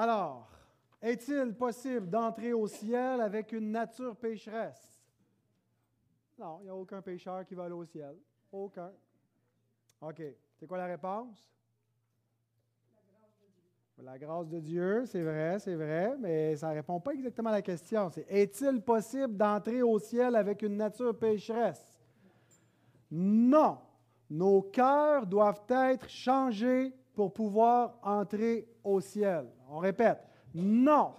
Alors, est-il possible d'entrer au ciel avec une nature pécheresse? Non, il n'y a aucun pécheur qui va aller au ciel. Aucun. OK. C'est quoi la réponse? La grâce de Dieu, c'est vrai, c'est vrai, mais ça ne répond pas exactement à la question. C'est est-il possible d'entrer au ciel avec une nature pécheresse? Non. Nos cœurs doivent être changés pour pouvoir entrer au ciel. On répète, non.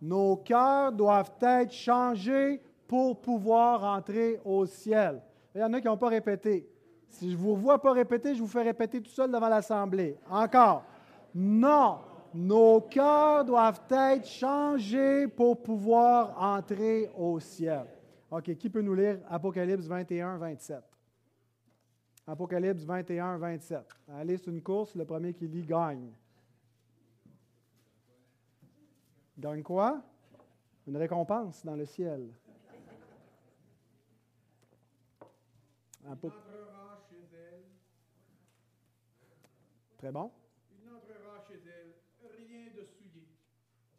Nos cœurs doivent être changés pour pouvoir entrer au ciel. Il y en a qui n'ont pas répété. Si je ne vous vois pas répéter, je vous fais répéter tout seul devant l'Assemblée. Encore. Non. Nos cœurs doivent être changés pour pouvoir entrer au ciel. OK, qui peut nous lire Apocalypse 21, 27? Apocalypse 21, 27. Allez, c'est une course, le premier qui lit gagne. Gagne quoi? Une récompense dans le ciel. Chez elle. Très bon. Il n'entrera chez elle rien de souillé,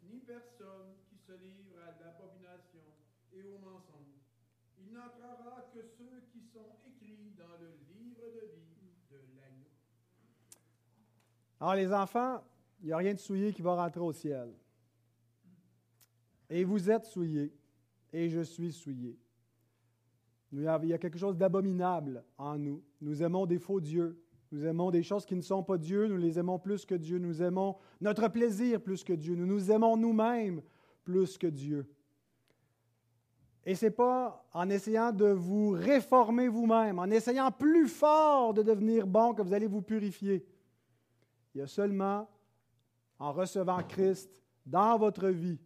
ni personne qui se livre à l'abomination et au mensonge. Il n'entrera que ceux qui sont écrits dans le livre de vie de l'agneau. Alors les enfants, il n'y a rien de souillé qui va rentrer au ciel. Et vous êtes souillés, et je suis souillé. Il y a quelque chose d'abominable en nous. Nous aimons des faux dieux. Nous aimons des choses qui ne sont pas Dieu. Nous les aimons plus que Dieu. Nous aimons notre plaisir plus que Dieu. Nous nous aimons nous-mêmes plus que Dieu. Et ce n'est pas en essayant de vous réformer vous-même, en essayant plus fort de devenir bon que vous allez vous purifier. Il y a seulement en recevant Christ dans votre vie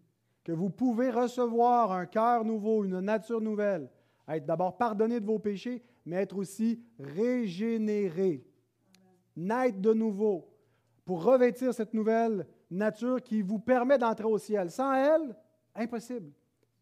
que vous pouvez recevoir un cœur nouveau, une nature nouvelle, être d'abord pardonné de vos péchés, mais être aussi régénéré, naître de nouveau, pour revêtir cette nouvelle nature qui vous permet d'entrer au ciel. Sans elle, impossible.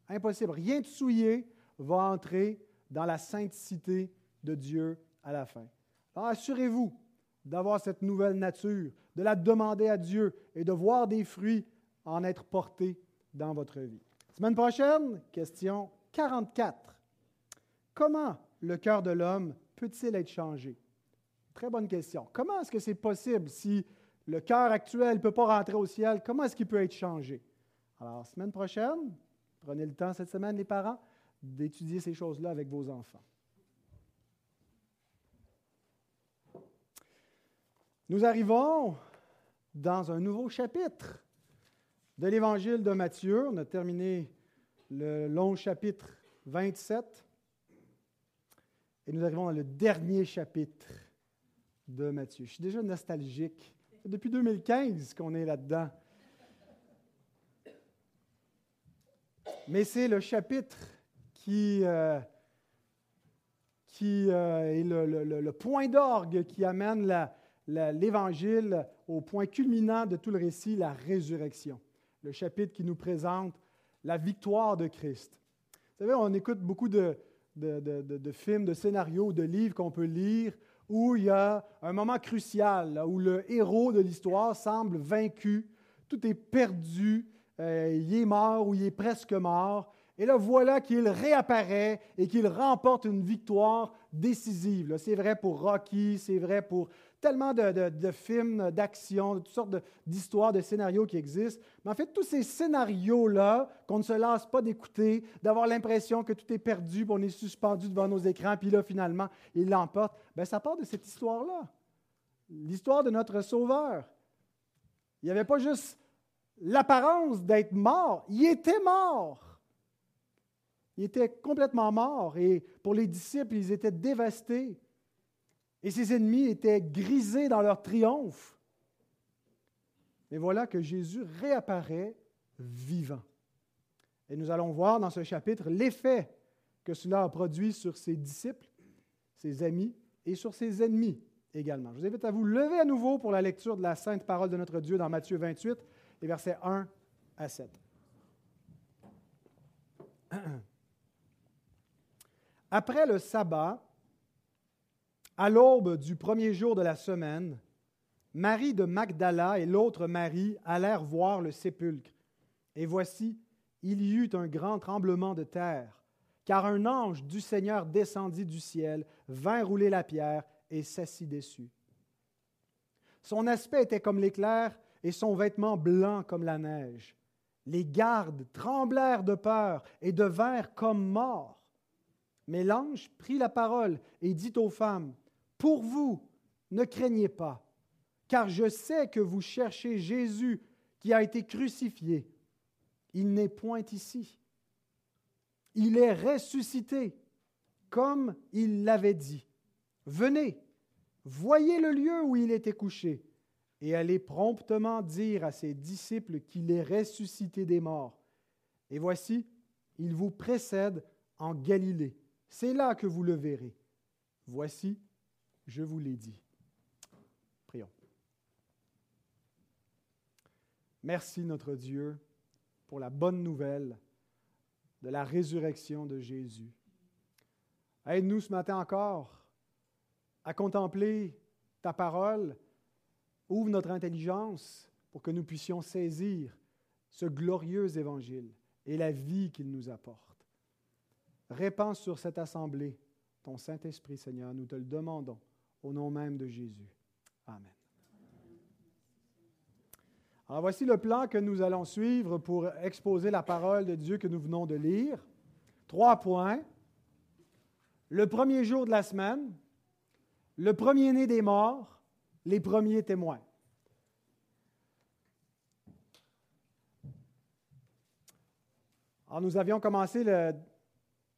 Impossible. Rien de souillé va entrer dans la sainteté de Dieu à la fin. Assurez-vous d'avoir cette nouvelle nature, de la demander à Dieu et de voir des fruits en être portés dans votre vie. Semaine prochaine, question 44. Comment le cœur de l'homme peut-il être changé? Très bonne question. Comment est-ce que c'est possible si le cœur actuel ne peut pas rentrer au ciel? Comment est-ce qu'il peut être changé? Alors, semaine prochaine, prenez le temps cette semaine, les parents, d'étudier ces choses-là avec vos enfants. Nous arrivons dans un nouveau chapitre de l'évangile de Matthieu. On a terminé le long chapitre 27 et nous arrivons dans le dernier chapitre de Matthieu. Je suis déjà nostalgique. Depuis 2015 qu'on est là-dedans. Mais c'est le chapitre qui, euh, euh, est le, point d'orgue qui amène l'Évangile au point culminant de tout le récit, la résurrection le chapitre qui nous présente la victoire de Christ. Vous savez, on écoute beaucoup de, de, films, de scénarios, de livres qu'on peut lire où il y a un moment crucial, où le héros de l'histoire semble vaincu, tout est perdu, euh, il est mort ou il est presque mort. Et là, voilà qu'il réapparaît et qu'il remporte une victoire décisive. C'est vrai pour Rocky, c'est vrai pour tellement de, films d'action, de toutes sortes d'histoires, de, scénarios qui existent. Mais en fait, tous ces scénarios-là, qu'on ne se lasse pas d'écouter, d'avoir l'impression que tout est perdu, qu'on est suspendu devant nos écrans, puis là, finalement, il l'emporte, bien, ça part de cette histoire-là. L'histoire de notre Sauveur. Il n'y avait pas juste l'apparence d'être mort, il était mort. Il était complètement mort et pour les disciples, ils étaient dévastés. Et ses ennemis étaient grisés dans leur triomphe. Mais voilà que Jésus réapparaît vivant. Et nous allons voir dans ce chapitre l'effet que cela a produit sur ses disciples, ses amis et sur ses ennemis également. Je vous invite à vous lever à nouveau pour la lecture de la sainte parole de notre Dieu dans Matthieu 28, les versets 1 à 7. Après le sabbat, à l'aube du premier jour de la semaine, Marie de Magdala et l'autre Marie allèrent voir le sépulcre. Et voici, il y eut un grand tremblement de terre, car un ange du Seigneur descendit du ciel, vint rouler la pierre et s'assit dessus. Son aspect était comme l'éclair et son vêtement blanc comme la neige. Les gardes tremblèrent de peur et devinrent comme morts. Mais l'ange prit la parole et dit aux femmes, Pour vous, ne craignez pas, car je sais que vous cherchez Jésus qui a été crucifié. Il n'est point ici. Il est ressuscité, comme il l'avait dit. Venez, voyez le lieu où il était couché et allez promptement dire à ses disciples qu'il est ressuscité des morts. Et voici, il vous précède en Galilée. C'est là que vous le verrez. Voici, je vous l'ai dit. Prions. Merci notre Dieu pour la bonne nouvelle de la résurrection de Jésus. Aide-nous ce matin encore à contempler ta parole Ouvre notre intelligence pour que nous puissions saisir ce glorieux évangile et la vie qu'il nous apporte. Répands sur cette assemblée ton Saint-Esprit, Seigneur, nous te le demandons au nom même de Jésus. Amen. Alors voici le plan que nous allons suivre pour exposer la parole de Dieu que nous venons de lire. Trois points. Le premier jour de la semaine, le premier-né des morts, les premiers témoins. Alors, nous avions commencé le,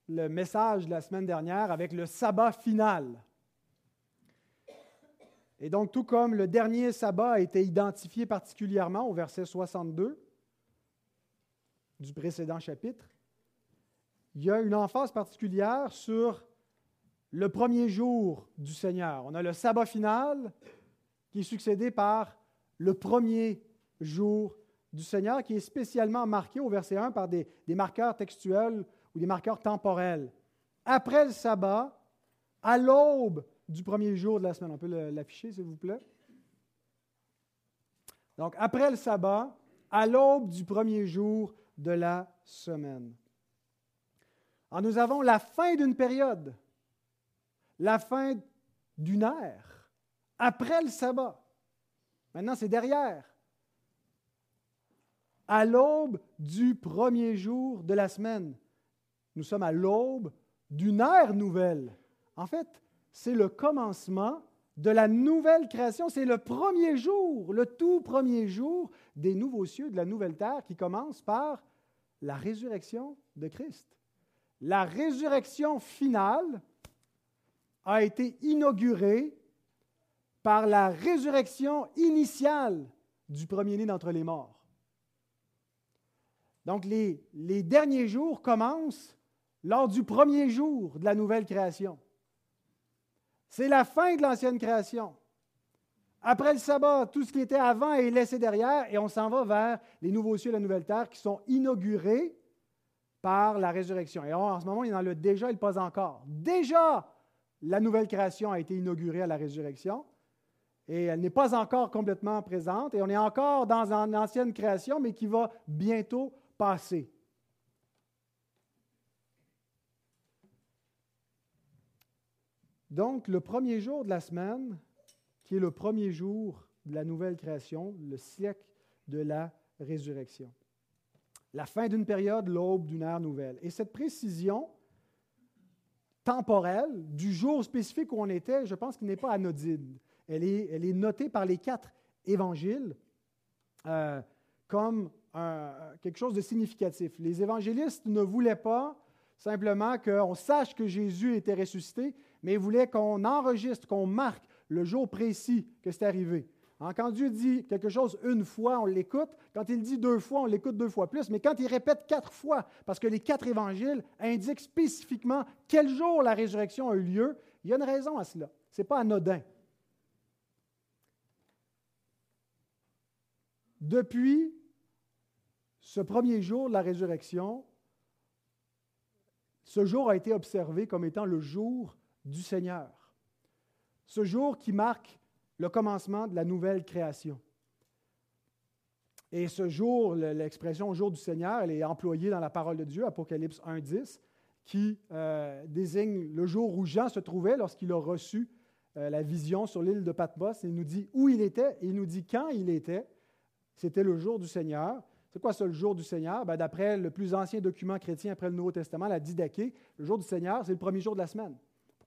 le message la semaine dernière avec le sabbat final. Et donc, tout comme le dernier sabbat a été identifié particulièrement au verset 62 du précédent chapitre, il y a une emphase particulière sur le premier jour du Seigneur. On a le sabbat final qui est succédé par le premier jour du Seigneur, qui est spécialement marqué au verset 1 par des, marqueurs textuels ou des marqueurs temporels. Après le sabbat, à l'aube du premier jour de la semaine. On peut l'afficher, s'il vous plaît. Donc, après le sabbat, à l'aube du premier jour de la semaine. Alors, nous avons la fin d'une période, la fin d'une ère après le sabbat. Maintenant, c'est derrière. À l'aube du premier jour de la semaine. Nous sommes à l'aube d'une ère nouvelle. En fait, c'est le commencement de la nouvelle création. C'est le premier jour, le tout premier jour des nouveaux cieux, de la nouvelle terre qui commence par la résurrection de Christ. La résurrection finale a été inaugurée par la résurrection initiale du premier-né d'entre les morts. Donc les, derniers jours commencent lors du premier jour de la nouvelle création. C'est la fin de l'ancienne création. Après le sabbat, tout ce qui était avant est laissé derrière et on s'en va vers les nouveaux cieux et la nouvelle terre qui sont inaugurés par la résurrection. Et en ce moment, il y en a le déjà et le pas encore. Déjà, la nouvelle création a été inaugurée à la résurrection et elle n'est pas encore complètement présente, et on est encore dans une ancienne création, mais qui va bientôt passer. Donc, le premier jour de la semaine, qui est le premier jour de la nouvelle création, le siècle de la résurrection. La fin d'une période, l'aube d'une ère nouvelle. Et cette précision temporelle du jour spécifique où on était, je pense qu'il n'est pas anodine elle est, notée par les quatre évangiles euh, comme quelque chose de significatif. Les évangélistes ne voulaient pas simplement qu'on sache que Jésus était ressuscité, mais ils voulaient qu'on enregistre, qu'on marque le jour précis que c'est arrivé. Quand Dieu dit quelque chose une fois, on l'écoute. Quand il dit deux fois, on l'écoute deux fois plus. Mais quand il répète quatre fois, parce que les quatre évangiles indiquent spécifiquement quel jour la résurrection a eu lieu, il y a une raison à cela. Ce n'est pas anodin. Depuis ce premier jour de la résurrection, ce jour a été observé comme étant le jour du Seigneur. Ce jour qui marque le commencement de la nouvelle création. Et ce jour, l'expression jour du Seigneur, elle est employée dans la parole de Dieu, Apocalypse 1.10, qui euh, désigne le jour où Jean se trouvait lorsqu'il a reçu euh, la vision sur l'île de Patmos. Il nous dit où il était et il nous dit quand il était. C'était le jour du Seigneur. C'est quoi ça, le jour du Seigneur? Ben, D'après le plus ancien document chrétien après le Nouveau Testament, la Didaché, le jour du Seigneur, c'est le premier jour de la semaine.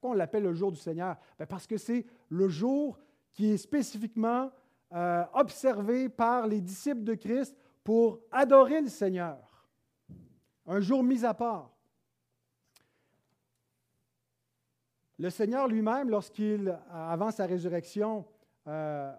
On l'appelle le jour du Seigneur? Ben, parce que c'est le jour qui est spécifiquement euh, observé par les disciples de Christ pour adorer le Seigneur. Un jour mis à part. Le Seigneur lui-même, lorsqu'il, avant sa résurrection, euh,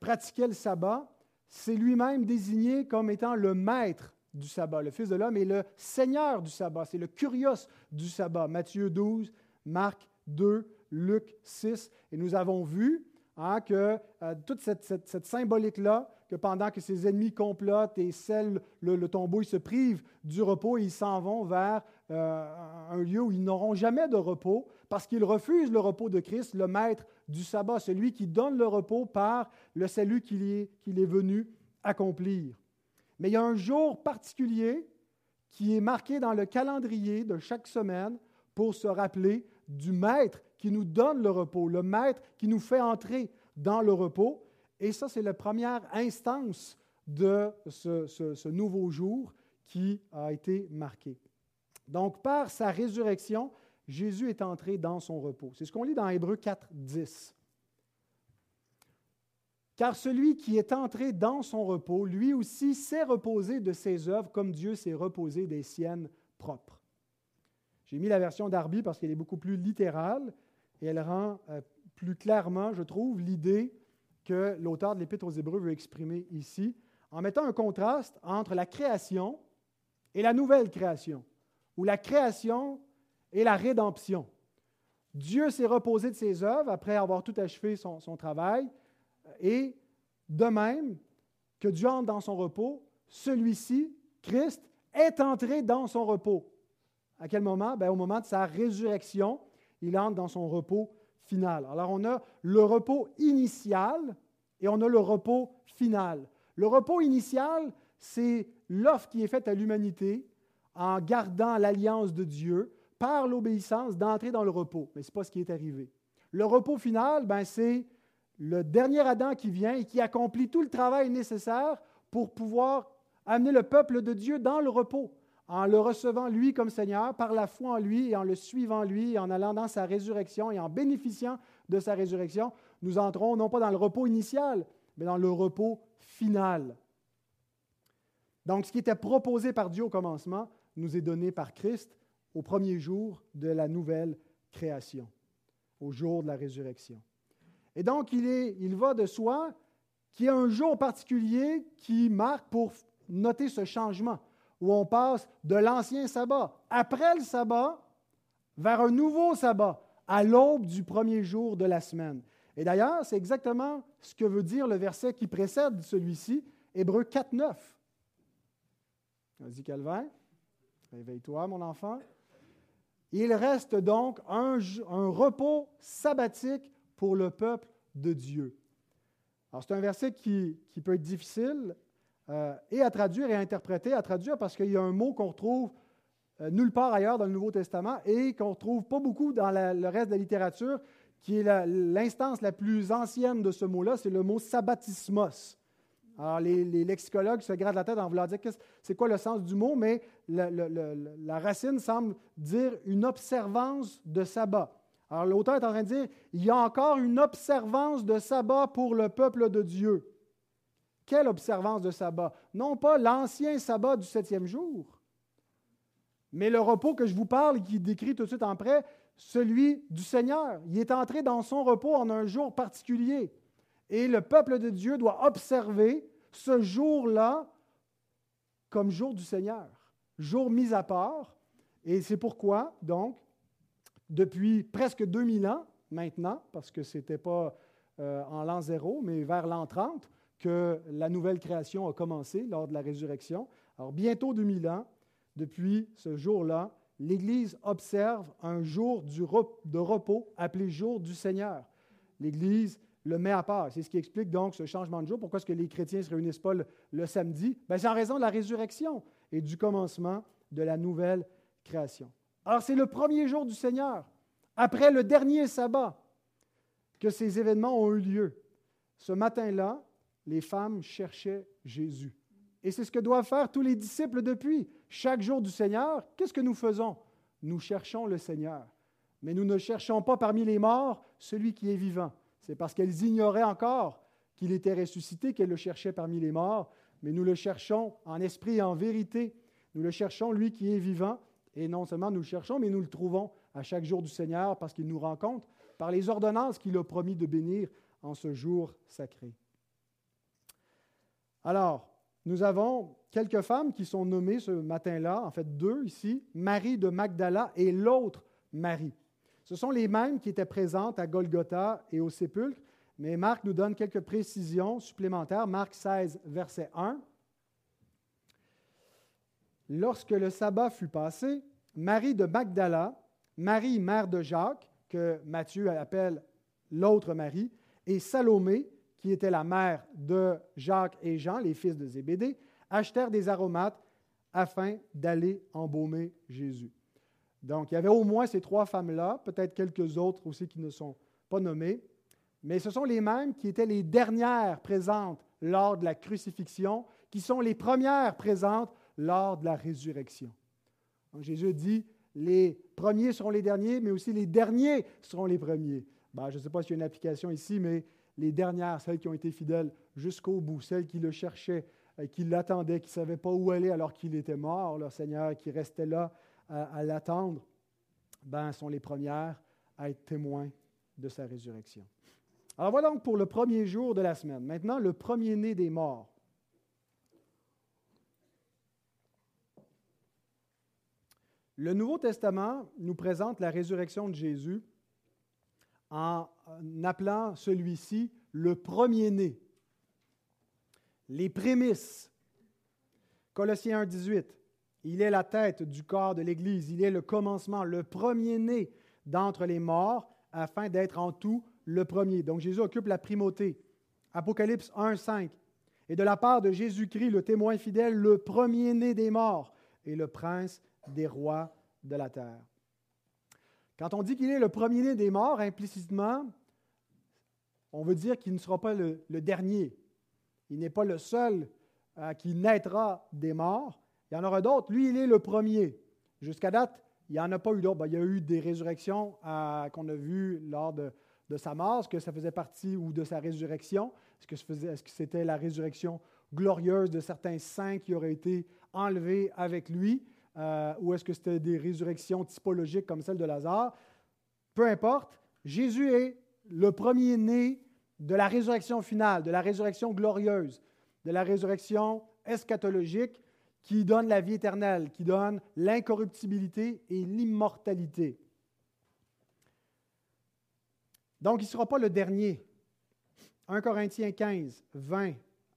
pratiquait le sabbat, s'est lui-même désigné comme étant le maître du sabbat. Le Fils de l'homme est le Seigneur du sabbat, c'est le curios du sabbat. Matthieu 12, Marc 2, Luc 6. Et nous avons vu Hein, que euh, toute cette, symbolique-là, que pendant que ses ennemis complotent et scellent le, tombeau, ils se privent du repos et ils s'en vont vers euh, un lieu où ils n'auront jamais de repos, parce qu'ils refusent le repos de Christ, le maître du sabbat, celui qui donne le repos par le salut qu'il est, est venu accomplir. Mais il y a un jour particulier qui est marqué dans le calendrier de chaque semaine pour se rappeler du maître qui nous donne le repos, le maître qui nous fait entrer dans le repos. Et ça, c'est la première instance de ce, nouveau jour qui a été marqué. Donc, par sa résurrection, Jésus est entré dans son repos. C'est ce qu'on lit dans Hébreu 4, 10. Car celui qui est entré dans son repos, lui aussi s'est reposé de ses œuvres comme Dieu s'est reposé des siennes propres. J'ai mis la version d'Arby parce qu'elle est beaucoup plus littérale et elle rend euh, plus clairement, je trouve, l'idée que l'auteur de l'Épître aux Hébreux veut exprimer ici, en mettant un contraste entre la création et la nouvelle création, ou la création et la rédemption. Dieu s'est reposé de ses œuvres après avoir tout achevé son, son travail, et de même que Dieu entre dans son repos, celui-ci, Christ, est entré dans son repos. À quel moment? Bien, au moment de sa résurrection, il entre dans son repos final. Alors on a le repos initial et on a le repos final. Le repos initial, c'est l'offre qui est faite à l'humanité en gardant l'alliance de Dieu par l'obéissance d'entrer dans le repos. Mais ce n'est pas ce qui est arrivé. Le repos final, ben, c'est le dernier Adam qui vient et qui accomplit tout le travail nécessaire pour pouvoir amener le peuple de Dieu dans le repos en le recevant lui comme Seigneur, par la foi en lui et en le suivant lui, en allant dans sa résurrection et en bénéficiant de sa résurrection, nous entrons non pas dans le repos initial, mais dans le repos final. Donc, ce qui était proposé par Dieu au commencement nous est donné par Christ au premier jour de la nouvelle création, au jour de la résurrection. Et donc, il, est, il va de soi qu'il y a un jour particulier qui marque pour noter ce changement où on passe de l'ancien sabbat, après le sabbat, vers un nouveau sabbat, à l'aube du premier jour de la semaine. Et d'ailleurs, c'est exactement ce que veut dire le verset qui précède celui-ci, Hébreu 4, 9. Vas-y, Calvin. Réveille-toi, mon enfant. Il reste donc un, repos sabbatique pour le peuple de Dieu. Alors, c'est un verset qui peut être difficile euh, et à traduire et à interpréter. À traduire parce qu'il y a un mot qu'on retrouve euh, nulle part ailleurs dans le Nouveau Testament et qu'on ne retrouve pas beaucoup dans le reste de la littérature, qui est l'instance la, plus ancienne de ce mot-là, c'est le mot sabbatismos. Alors, les, lexicologues se grattent la tête en voulant dire c'est quoi le sens du mot, mais la racine semble dire une observance de sabbat. Alors, l'auteur est en train de dire il y a encore une observance de sabbat pour le peuple de Dieu. Quelle observance de sabbat? Non pas l'ancien sabbat du septième jour, mais le repos que je vous parle, qui décrit tout de suite après, celui du Seigneur. Il est entré dans son repos en un jour particulier. Et le peuple de Dieu doit observer ce jour-là comme jour du Seigneur, jour mis à part. Et c'est pourquoi, donc, depuis presque 2000 ans maintenant, parce que ce n'était pas euh, en l'an zéro, mais vers l'an 30, que la nouvelle création a commencé lors de la résurrection. Alors bientôt 2000 ans, depuis ce jour-là, l'Église observe un jour de repos appelé jour du Seigneur. L'Église le met à part. C'est ce qui explique donc ce changement de jour. Pourquoi est-ce que les chrétiens ne se réunissent pas le, samedi? Ben, c'est en raison de la résurrection et du commencement de la nouvelle création. Alors, c'est le premier jour du Seigneur, après le dernier sabbat, que ces événements ont eu lieu. Ce matin-là, les femmes cherchaient Jésus. Et c'est ce que doivent faire tous les disciples depuis. Chaque jour du Seigneur, qu'est-ce que nous faisons? Nous cherchons le Seigneur. Mais nous ne cherchons pas parmi les morts celui qui est vivant. C'est parce qu'elles ignoraient encore qu'il était ressuscité qu'elles le cherchaient parmi les morts, mais nous le cherchons en esprit et en vérité. Nous le cherchons, lui qui est vivant, et non seulement nous le cherchons, mais nous le trouvons à chaque jour du Seigneur parce qu'il nous rencontre par les ordonnances qu'il a promis de bénir en ce jour sacré. Alors, nous avons quelques femmes qui sont nommées ce matin-là, en fait deux ici, Marie de Magdala et l'autre Marie. Ce sont les mêmes qui étaient présentes à Golgotha et au sépulcre, mais Marc nous donne quelques précisions supplémentaires. Marc 16, verset 1. Lorsque le sabbat fut passé, Marie de Magdala, Marie, mère de Jacques, que Matthieu appelle l'autre Marie, et Salomé, qui était la mère de Jacques et Jean, les fils de Zébédée, achetèrent des aromates afin d'aller embaumer Jésus. Donc, il y avait au moins ces trois femmes-là, peut-être quelques autres aussi qui ne sont pas nommées, mais ce sont les mêmes qui étaient les dernières présentes lors de la crucifixion, qui sont les premières présentes lors de la résurrection. Donc, Jésus dit, les premiers seront les derniers, mais aussi les derniers seront les premiers. Ben, je ne sais pas s'il y a une application ici, mais les dernières, celles qui ont été fidèles jusqu'au bout, celles qui le cherchaient, euh, qui l'attendaient, qui ne savaient pas où aller alors qu'il était mort, leur Seigneur, qui restait là à, l'attendre, ben, sont les premières à être témoins de sa résurrection. Alors voilà donc pour le premier jour de la semaine. Maintenant, le premier-né des morts. Le Nouveau Testament nous présente la résurrection de Jésus en appelant celui-ci le premier-né, les prémices. Colossiens 1, 18. Il est la tête du corps de l'Église. Il est le commencement, le premier-né d'entre les morts, afin d'être en tout le premier. Donc Jésus occupe la primauté. Apocalypse 1, 5. Et de la part de Jésus-Christ, le témoin fidèle, le premier-né des morts et le prince des rois de la terre. Quand on dit qu'il est le premier-né des morts, implicitement, on veut dire qu'il ne sera pas le, dernier. Il n'est pas le seul euh, qui naîtra des morts, il y en aura d'autres. Lui, il est le premier. Jusqu'à date, il n'y en a pas eu d'autres. Ben, il y a eu des résurrections euh, qu'on a vues lors de, sa mort. Est-ce que ça faisait partie ou de sa résurrection? Est-ce que c'était la résurrection glorieuse de certains saints qui auraient été enlevés avec lui? Euh, ou est-ce que c'était des résurrections typologiques comme celle de Lazare? Peu importe, Jésus est le premier-né de la résurrection finale, de la résurrection glorieuse, de la résurrection eschatologique qui donne la vie éternelle, qui donne l'incorruptibilité et l'immortalité. Donc, il ne sera pas le dernier. 1 Corinthiens 15, 20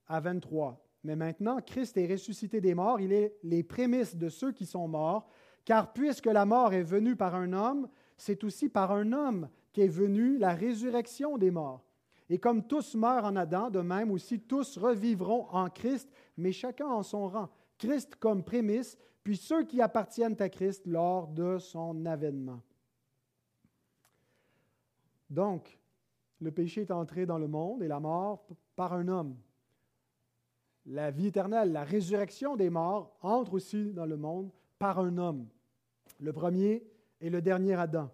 à 23. Mais maintenant, Christ est ressuscité des morts, il est les prémices de ceux qui sont morts, car puisque la mort est venue par un homme, c'est aussi par un homme qu'est venue la résurrection des morts. Et comme tous meurent en Adam, de même aussi tous revivront en Christ, mais chacun en son rang. Christ comme prémisse, puis ceux qui appartiennent à Christ lors de son avènement. Donc, le péché est entré dans le monde et la mort par un homme. La vie éternelle, la résurrection des morts entre aussi dans le monde par un homme. Le premier et le dernier Adam.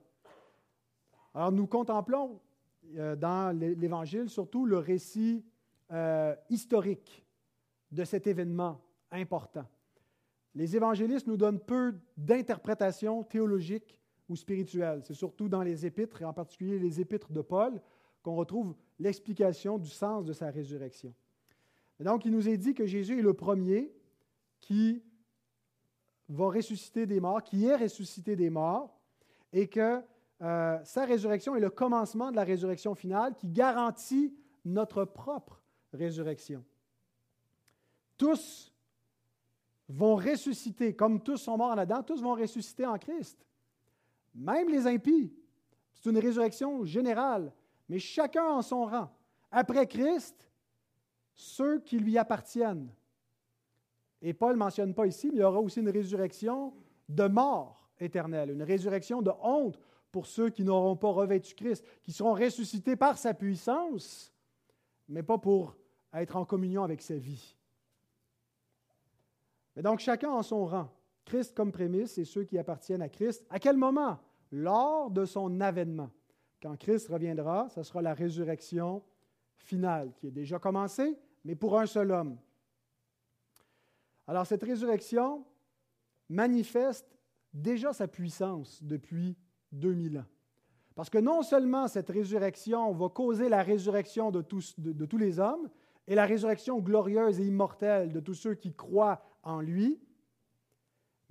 Alors nous contemplons euh, dans l'Évangile surtout le récit euh, historique de cet événement important. Les évangélistes nous donnent peu d'interprétations théologiques ou spirituelles. C'est surtout dans les épîtres, et en particulier les épîtres de Paul, qu'on retrouve l'explication du sens de sa résurrection. Donc, il nous est dit que Jésus est le premier qui va ressusciter des morts, qui est ressuscité des morts, et que euh, sa résurrection est le commencement de la résurrection finale qui garantit notre propre résurrection. Tous vont ressusciter, comme tous sont morts en Adam, tous vont ressusciter en Christ. Même les impies. C'est une résurrection générale, mais chacun en son rang. après Christ ceux qui lui appartiennent. Et Paul ne mentionne pas ici, mais il y aura aussi une résurrection de mort éternelle, une résurrection de honte pour ceux qui n'auront pas revêtu Christ, qui seront ressuscités par sa puissance, mais pas pour être en communion avec sa vie. Mais donc chacun en son rang. Christ comme prémisse et ceux qui appartiennent à Christ. À quel moment? Lors de son avènement. Quand Christ reviendra, ce sera la résurrection finale qui est déjà commencée, mais pour un seul homme. Alors cette résurrection manifeste déjà sa puissance depuis 2000 ans. Parce que non seulement cette résurrection va causer la résurrection de tous, de, tous les hommes et la résurrection glorieuse et immortelle de tous ceux qui croient en lui,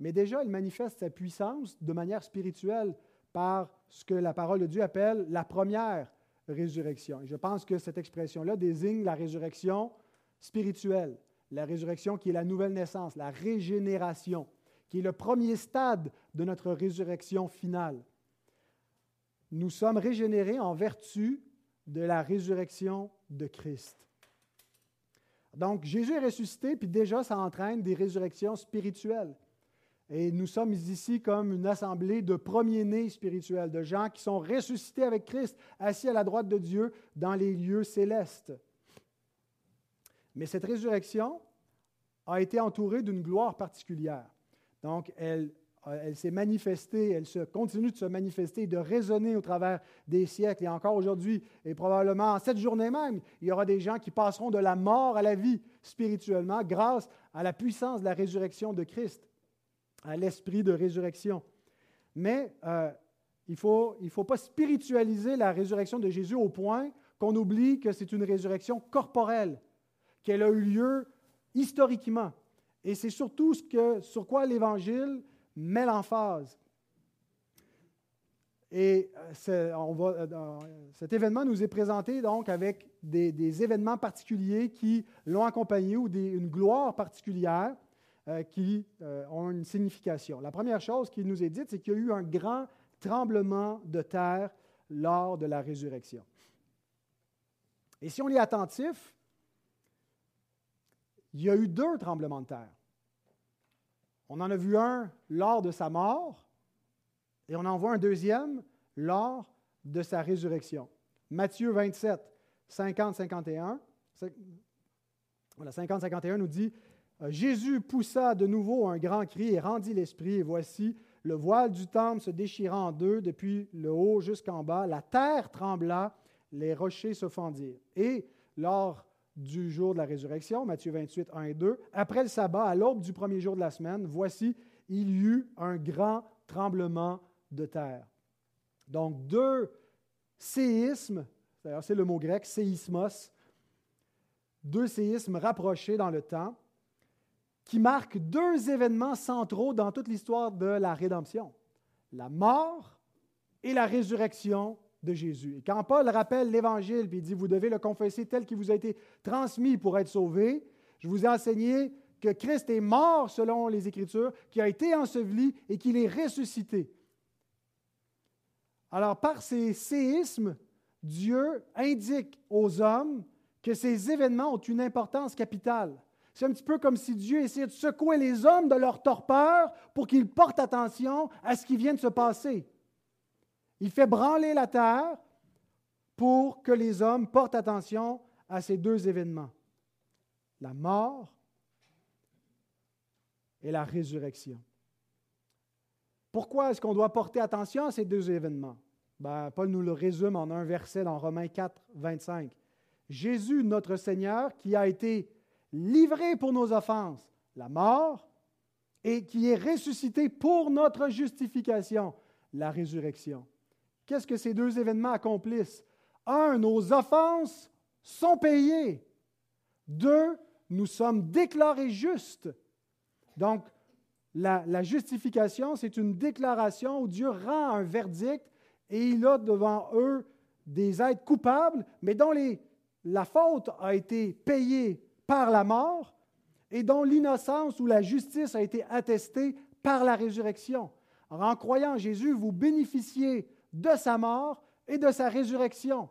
mais déjà il manifeste sa puissance de manière spirituelle par ce que la parole de Dieu appelle la première résurrection. Et je pense que cette expression-là désigne la résurrection spirituelle, la résurrection qui est la nouvelle naissance, la régénération, qui est le premier stade de notre résurrection finale nous sommes régénérés en vertu de la résurrection de Christ. Donc, Jésus est ressuscité, puis déjà, ça entraîne des résurrections spirituelles. Et nous sommes ici comme une assemblée de premiers-nés spirituels, de gens qui sont ressuscités avec Christ, assis à la droite de Dieu dans les lieux célestes. Mais cette résurrection a été entourée d'une gloire particulière. Donc, elle euh, elle s'est manifestée, elle se continue de se manifester, de résonner au travers des siècles. Et encore aujourd'hui, et probablement en cette journée même, il y aura des gens qui passeront de la mort à la vie spirituellement grâce à la puissance de la résurrection de Christ, à l'esprit de résurrection. Mais euh, il ne faut, il faut pas spiritualiser la résurrection de Jésus au point qu'on oublie que c'est une résurrection corporelle, qu'elle a eu lieu historiquement. Et c'est surtout ce que, sur quoi l'Évangile met l'emphase. Et euh, on va, euh, cet événement nous est présenté donc avec des, événements particuliers qui l'ont accompagné ou une gloire particulière euh, qui ont une signification. La première chose qui nous est dite, c'est qu'il y a eu un grand tremblement de terre lors de la résurrection. Et si on est attentif, il y a eu deux tremblements de terre. On en a vu un lors de sa mort et on en voit un deuxième lors de sa résurrection. Matthieu 27, 50-51. Voilà, 50-51 nous dit Jésus poussa de nouveau un grand cri et rendit l'esprit, et voici le voile du temple se déchira en deux depuis le haut jusqu'en bas. La terre trembla, les rochers se fendirent. Et lors du jour de la résurrection, Matthieu 28, 1 et 2. Après le sabbat, à l'aube du premier jour de la semaine, voici, il y eut un grand tremblement de terre. Donc, deux séismes, c'est le mot grec, séismos, deux séismes rapprochés dans le temps, qui marquent deux événements centraux dans toute l'histoire de la rédemption la mort et la résurrection Et quand Paul rappelle l'Évangile, puis il dit, vous devez le confesser tel qu'il vous a été transmis pour être sauvé, je vous ai enseigné que Christ est mort selon les Écritures, qu'il a été enseveli et qu'il est ressuscité. Alors, par ces séismes, Dieu indique aux hommes que ces événements ont une importance capitale. C'est un petit peu comme si Dieu essayait de secouer les hommes de leur torpeur pour qu'ils portent attention à ce qui vient de se passer. Il fait branler la terre pour que les hommes portent attention à ces deux événements, la mort et la résurrection. Pourquoi est-ce qu'on doit porter attention à ces deux événements? Ben, Paul nous le résume en un verset dans Romains 4, 25. Jésus, notre Seigneur, qui a été livré pour nos offenses, la mort, et qui est ressuscité pour notre justification, la résurrection. Qu'est-ce que ces deux événements accomplissent? Un, nos offenses sont payées. Deux, nous sommes déclarés justes. Donc, la, justification, c'est une déclaration où Dieu rend un verdict et il a devant eux des êtres coupables, mais dont la faute a été payée par la mort et dont l'innocence ou la justice a été attestée par la résurrection. en croyant en Jésus, vous bénéficiez de sa mort et de sa résurrection.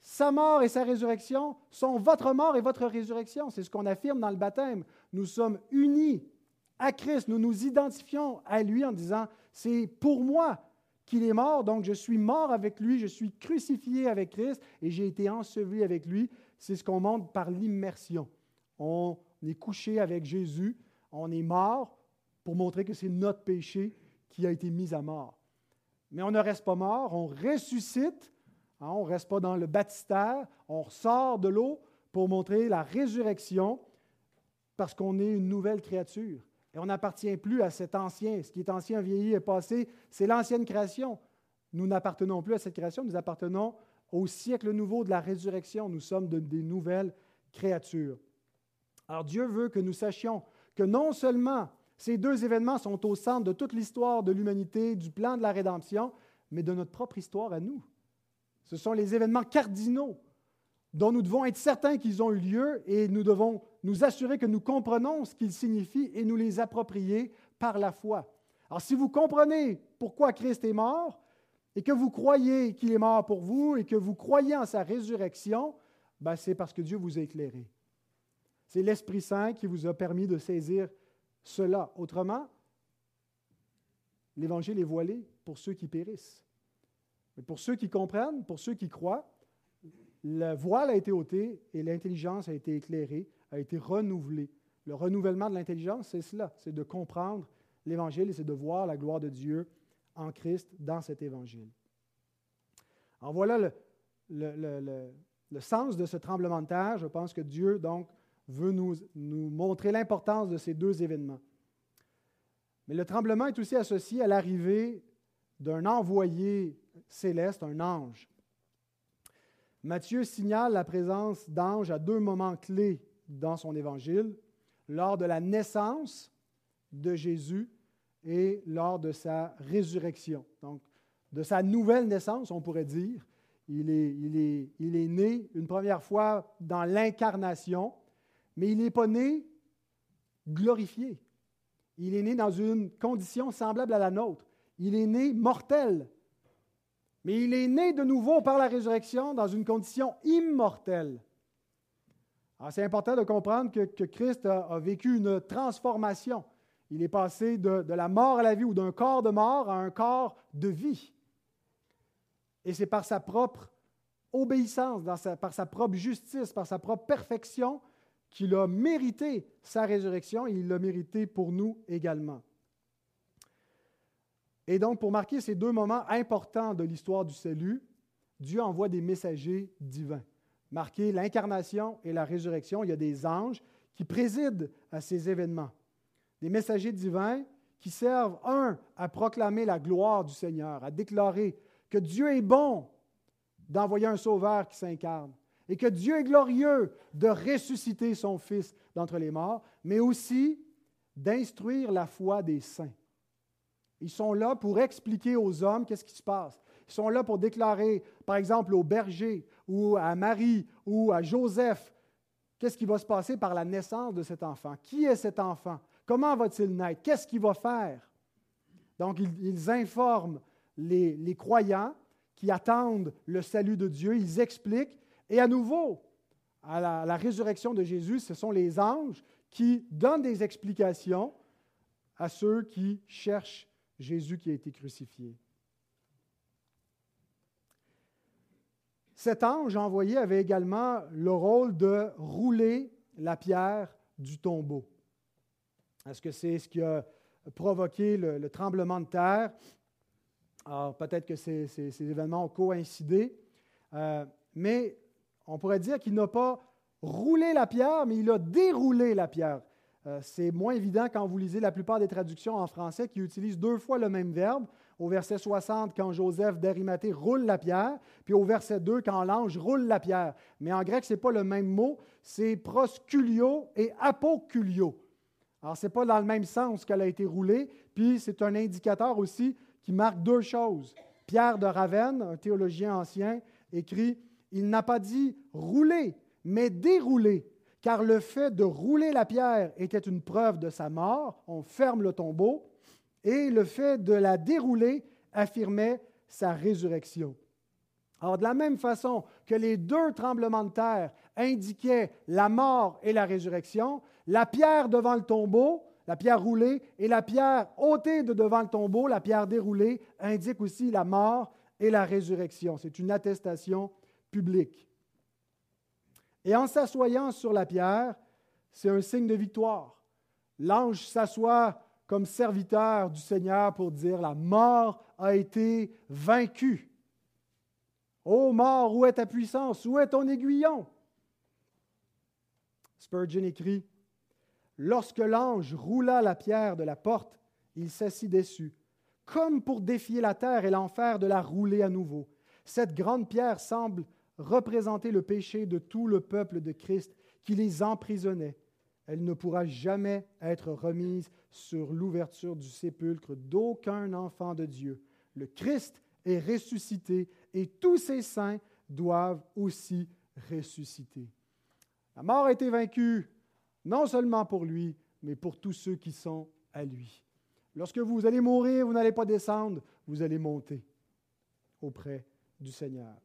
sa mort et sa résurrection sont votre mort et votre résurrection. C'est ce qu'on affirme dans le baptême. Nous sommes unis à Christ, nous nous identifions à lui en disant, c'est pour moi qu'il est mort, donc je suis mort avec lui, je suis crucifié avec Christ et j'ai été enseveli avec lui. C'est ce qu'on montre par l'immersion. On est couché avec Jésus, on est mort pour montrer que c'est notre péché qui a été mis à mort. Mais on ne reste pas mort, on ressuscite, hein, on ne reste pas dans le baptistère, on sort de l'eau pour montrer la résurrection parce qu'on est une nouvelle créature. Et on n'appartient plus à cet ancien. Ce qui est ancien, vieilli et passé, c'est l'ancienne création. Nous n'appartenons plus à cette création, nous appartenons au siècle nouveau de la résurrection. Nous sommes des nouvelles créatures. Alors Dieu veut que nous sachions que non seulement ces deux événements sont au centre de toute l'histoire de l'humanité, du plan de la rédemption, mais de notre propre histoire à nous. Ce sont les événements cardinaux dont nous devons être certains qu'ils ont eu lieu et nous devons nous assurer que nous comprenons ce qu'ils signifient et nous les approprier par la foi. Alors si vous comprenez pourquoi Christ est mort et que vous croyez qu'il est mort pour vous et que vous croyez en sa résurrection, ben c'est parce que Dieu vous a éclairé. C'est l'Esprit Saint qui vous a permis de saisir cela. Autrement, l'Évangile est voilé pour ceux qui périssent. Mais pour ceux qui comprennent, pour ceux qui croient, le voile a été ôté et l'intelligence a été éclairée, a été renouvelée. Le renouvellement de l'intelligence, c'est cela, c'est de comprendre l'Évangile et c'est de voir la gloire de Dieu en Christ dans cet Évangile. Alors voilà le, le, le sens de ce tremblement de terre. Je pense que Dieu, donc, veut nous, montrer l'importance de ces deux événements. Mais le tremblement est aussi associé à l'arrivée d'un envoyé céleste, un ange. Matthieu signale la présence d'anges à deux moments clés dans son évangile, lors de la naissance de Jésus et lors de sa résurrection. Donc, de sa nouvelle naissance, on pourrait dire. Il est né une première fois dans l'incarnation, mais il n'est pas né glorifié. Il est né dans une condition semblable à la nôtre. Il est né mortel. Mais il est né de nouveau par la résurrection dans une condition immortelle. c'est important de comprendre que, Christ a, vécu une transformation. Il est passé de, de la mort à la vie ou d'un corps de mort à un corps de vie. Et c'est par sa propre obéissance, par sa propre justice, par sa propre perfection qu'il a mérité sa résurrection et il l'a mérité pour nous également. Et donc, pour marquer ces deux moments importants de l'histoire du salut, Dieu envoie des messagers divins. Marquer l'incarnation et la résurrection, il y a des anges qui président à ces événements. Des messagers divins qui servent, un, à proclamer la gloire du Seigneur, à déclarer que Dieu est bon d'envoyer un sauveur qui s'incarne et que Dieu est glorieux de ressusciter son Fils d'entre les morts, mais aussi d'instruire la foi des saints. Ils sont là pour expliquer aux hommes qu'est-ce qui se passe. Ils sont là pour déclarer, par exemple, au berger ou à Marie ou à Joseph, qu'est-ce qui va se passer par la naissance de cet enfant? Qui est cet enfant? Comment va-t-il naître? Qu'est-ce qu'il va faire? Donc, ils, informent les, les croyants qui attendent le salut de Dieu. Ils expliquent et à nouveau, à la, résurrection de Jésus, ce sont les anges qui donnent des explications à ceux qui cherchent Jésus qui a été crucifié. Cet ange envoyé avait également le rôle de rouler la pierre du tombeau. Est-ce que c'est ce qui a provoqué le, tremblement de terre? Alors, peut-être que ces, événements ont coïncidé, euh, mais on pourrait dire qu'il n'a pas roulé la pierre, mais il a déroulé la pierre. Euh, c'est moins évident quand vous lisez la plupart des traductions en français qui utilisent deux fois le même verbe. Au verset 60, quand Joseph d'Arimathée roule la pierre, puis au verset 2, quand l'ange roule la pierre. Mais en grec, ce n'est pas le même mot, c'est prosculio et apoculio. Alors, ce n'est pas dans le même sens qu'elle a été roulée, puis c'est un indicateur aussi qui marque deux choses. Pierre de Ravenne, un théologien ancien, écrit il n'a pas dit rouler, mais dérouler, car le fait de rouler la pierre était une preuve de sa mort, on ferme le tombeau, et le fait de la dérouler affirmait sa résurrection. Alors, de la même façon que les deux tremblements de terre indiquaient la mort et la résurrection, la pierre devant le tombeau, la pierre roulée, et la pierre ôtée de devant le tombeau, la pierre déroulée, indiquent aussi la mort et la résurrection. C'est une attestation publique. Et en s'assoyant sur la pierre, c'est un signe de victoire. L'ange s'assoit comme serviteur du Seigneur pour dire la mort a été vaincue. Ô mort, où est ta puissance? Où est ton aiguillon? Spurgeon écrit Lorsque l'ange roula la pierre de la porte, il s'assit dessus, comme pour défier la terre et l'enfer de la rouler à nouveau. Cette grande pierre semble représenter le péché de tout le peuple de Christ qui les emprisonnait. Elle ne pourra jamais être remise sur l'ouverture du sépulcre d'aucun enfant de Dieu. Le Christ est ressuscité et tous ses saints doivent aussi ressusciter. La mort a été vaincue, non seulement pour lui, mais pour tous ceux qui sont à lui. Lorsque vous allez mourir, vous n'allez pas descendre, vous allez monter auprès du Seigneur.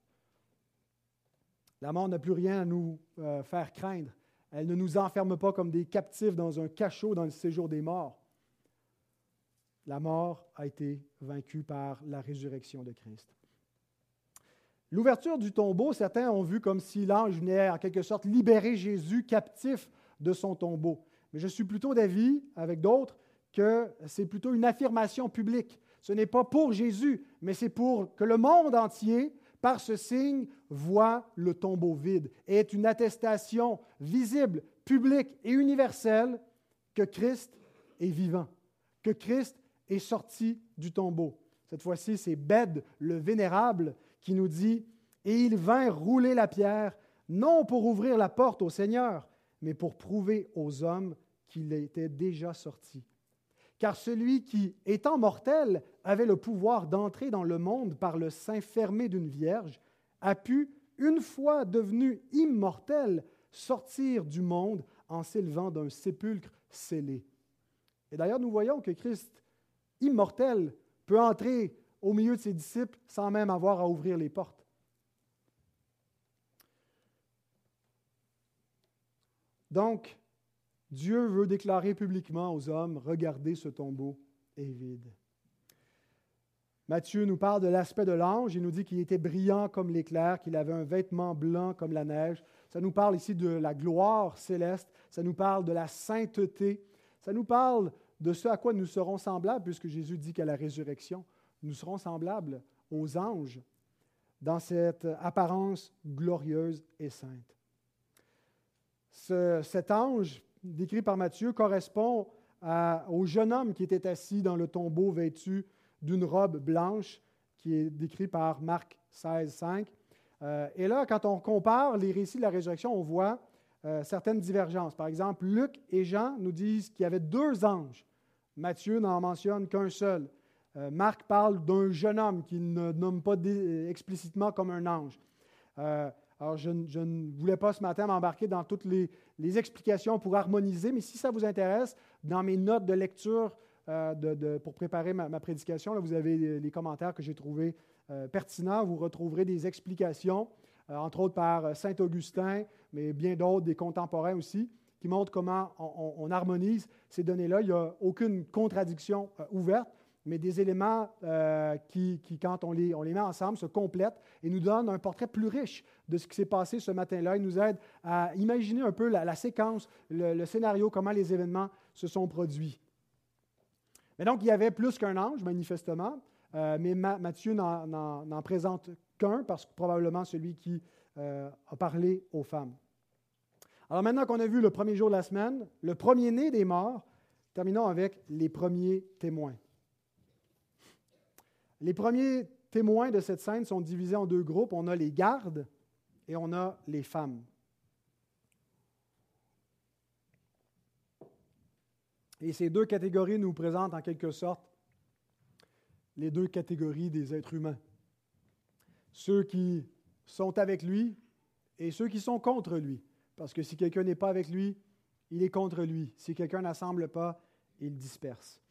La mort n'a plus rien à nous euh, faire craindre. Elle ne nous enferme pas comme des captifs dans un cachot dans le séjour des morts. La mort a été vaincue par la résurrection de Christ. L'ouverture du tombeau, certains ont vu comme si l'ange venait en quelque sorte libérer Jésus captif de son tombeau. Mais je suis plutôt d'avis, avec d'autres, que c'est plutôt une affirmation publique. Ce n'est pas pour Jésus, mais c'est pour que le monde entier, par ce signe, voit le tombeau vide est une attestation visible, publique et universelle que Christ est vivant, que Christ est sorti du tombeau. Cette fois-ci, c'est Bède, le vénérable, qui nous dit Et il vint rouler la pierre, non pour ouvrir la porte au Seigneur, mais pour prouver aux hommes qu'il était déjà sorti. Car celui qui, étant mortel, avait le pouvoir d'entrer dans le monde par le sein fermé d'une vierge, a pu, une fois devenu immortel, sortir du monde en s'élevant d'un sépulcre scellé. Et d'ailleurs, nous voyons que Christ, immortel, peut entrer au milieu de ses disciples sans même avoir à ouvrir les portes. Donc, Dieu veut déclarer publiquement aux hommes, regardez ce tombeau est vide. Matthieu nous parle de l'aspect de l'ange. Il nous dit qu'il était brillant comme l'éclair, qu'il avait un vêtement blanc comme la neige. Ça nous parle ici de la gloire céleste. Ça nous parle de la sainteté. Ça nous parle de ce à quoi nous serons semblables, puisque Jésus dit qu'à la résurrection, nous serons semblables aux anges dans cette apparence glorieuse et sainte. cet ange, décrit par Matthieu, correspond au jeune homme qui était assis dans le tombeau vêtu d'une robe blanche, qui est décrit par Marc 16, 5. Euh, et là, quand on compare les récits de la résurrection, on voit euh, certaines divergences. Par exemple, Luc et Jean nous disent qu'il y avait deux anges. Matthieu n'en mentionne qu'un seul. Euh, Marc parle d'un jeune homme qu'il ne nomme pas explicitement comme un ange. Euh, alors, je, ne voulais pas ce matin m'embarquer dans toutes les, explications pour harmoniser, mais si ça vous intéresse, dans mes notes de lecture euh, pour préparer ma, prédication, là, vous avez les, commentaires que j'ai trouvés pertinents. Vous retrouverez des explications, entre autres par Saint Augustin, mais bien d'autres, des contemporains aussi qui montrent comment on, harmonise ces données-là. Il n'y a aucune contradiction ouverte mais des éléments euh, qui, quand on les, met ensemble, se complètent et nous donnent un portrait plus riche de ce qui s'est passé ce matin-là. Ils nous aident à imaginer un peu la, séquence, le, scénario, comment les événements se sont produits. Mais donc, il y avait plus qu'un ange, manifestement, euh, mais Matthieu n'en présente qu'un, parce que probablement celui qui euh, a parlé aux femmes. Alors maintenant qu'on a vu le premier jour de la semaine, le premier-né des morts, terminons avec les premiers témoins. Les premiers témoins de cette scène sont divisés en deux groupes. On a les gardes et on a les femmes. Et ces deux catégories nous présentent en quelque sorte les deux catégories des êtres humains. Ceux qui sont avec lui et ceux qui sont contre lui. Parce que si quelqu'un n'est pas avec lui, il est contre lui. Si quelqu'un n'assemble pas, il disperse.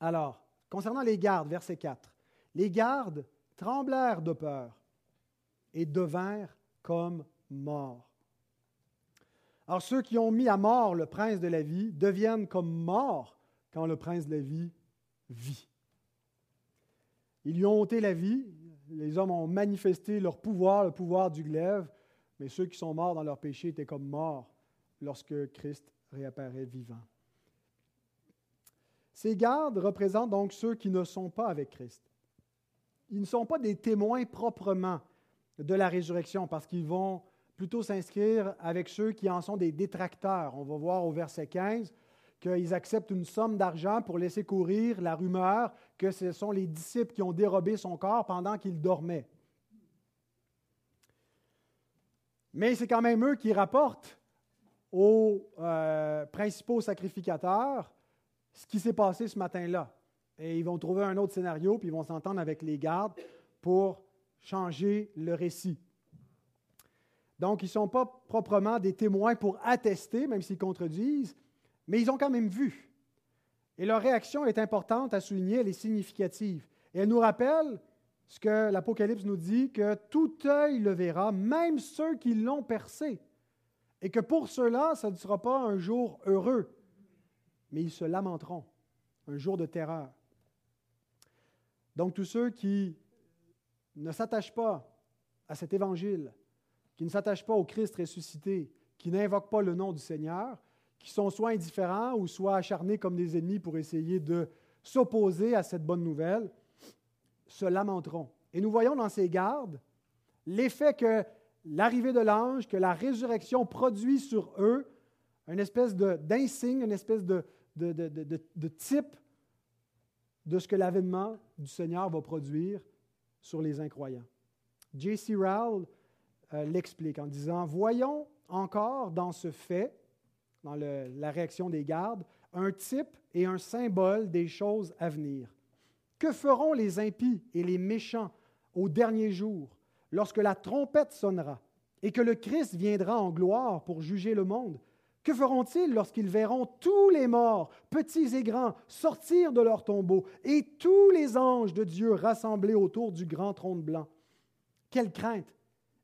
Alors, Concernant les gardes, verset 4, les gardes tremblèrent de peur et devinrent comme morts. Alors ceux qui ont mis à mort le prince de la vie deviennent comme morts quand le prince de la vie vit. Ils lui ont ôté la vie, les hommes ont manifesté leur pouvoir, le pouvoir du glaive, mais ceux qui sont morts dans leur péché étaient comme morts lorsque Christ réapparaît vivant. Ces gardes représentent donc ceux qui ne sont pas avec Christ. Ils ne sont pas des témoins proprement de la résurrection parce qu'ils vont plutôt s'inscrire avec ceux qui en sont des détracteurs. On va voir au verset 15 qu'ils acceptent une somme d'argent pour laisser courir la rumeur que ce sont les disciples qui ont dérobé son corps pendant qu'il dormait. Mais c'est quand même eux qui rapportent aux euh, principaux sacrificateurs ce qui s'est passé ce matin-là. Et ils vont trouver un autre scénario, puis ils vont s'entendre avec les gardes pour changer le récit. Donc, ils ne sont pas proprement des témoins pour attester, même s'ils contredisent, mais ils ont quand même vu. Et leur réaction est importante à souligner, elle est significative. Et elle nous rappelle ce que l'Apocalypse nous dit, que tout œil le verra, même ceux qui l'ont percé. Et que pour ceux-là, ça ne sera pas un jour heureux, mais ils se lamenteront, un jour de terreur. Donc tous ceux qui ne s'attachent pas à cet évangile, qui ne s'attachent pas au Christ ressuscité, qui n'invoquent pas le nom du Seigneur, qui sont soit indifférents ou soit acharnés comme des ennemis pour essayer de s'opposer à cette bonne nouvelle, se lamenteront. Et nous voyons dans ces gardes l'effet que l'arrivée de l'ange, que la résurrection produit sur eux, une espèce d'insigne, une espèce de, de, type de ce que l'avènement du Seigneur va produire sur les incroyants. J.C. Rowell euh, l'explique en disant Voyons encore dans ce fait, dans la réaction des gardes, un type et un symbole des choses à venir. Que feront les impies et les méchants au dernier jour, lorsque la trompette sonnera et que le Christ viendra en gloire pour juger le monde? Que feront-ils lorsqu'ils verront tous les morts, petits et grands, sortir de leur tombeau et tous les anges de Dieu rassemblés autour du grand trône blanc? Quelle crainte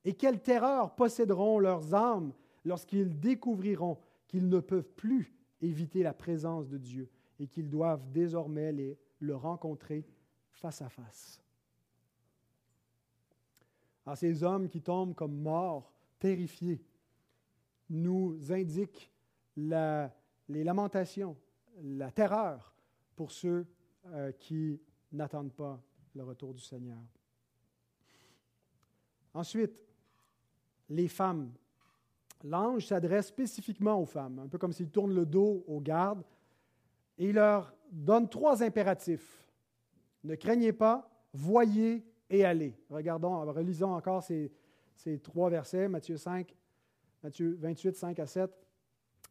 et quelle terreur posséderont leurs âmes lorsqu'ils découvriront qu'ils ne peuvent plus éviter la présence de Dieu et qu'ils doivent désormais les, le rencontrer face à face? Alors, ces hommes qui tombent comme morts, terrifiés, nous indiquent la, les lamentations, la terreur pour ceux euh, qui n'attendent pas le retour du Seigneur. Ensuite, les femmes. L'ange s'adresse spécifiquement aux femmes, un peu comme s'il tourne le dos aux gardes, et il leur donne trois impératifs. Ne craignez pas, voyez et allez. Regardons, relisons encore ces, ces trois versets, Matthieu 5, Matthieu 28, 5 à 7.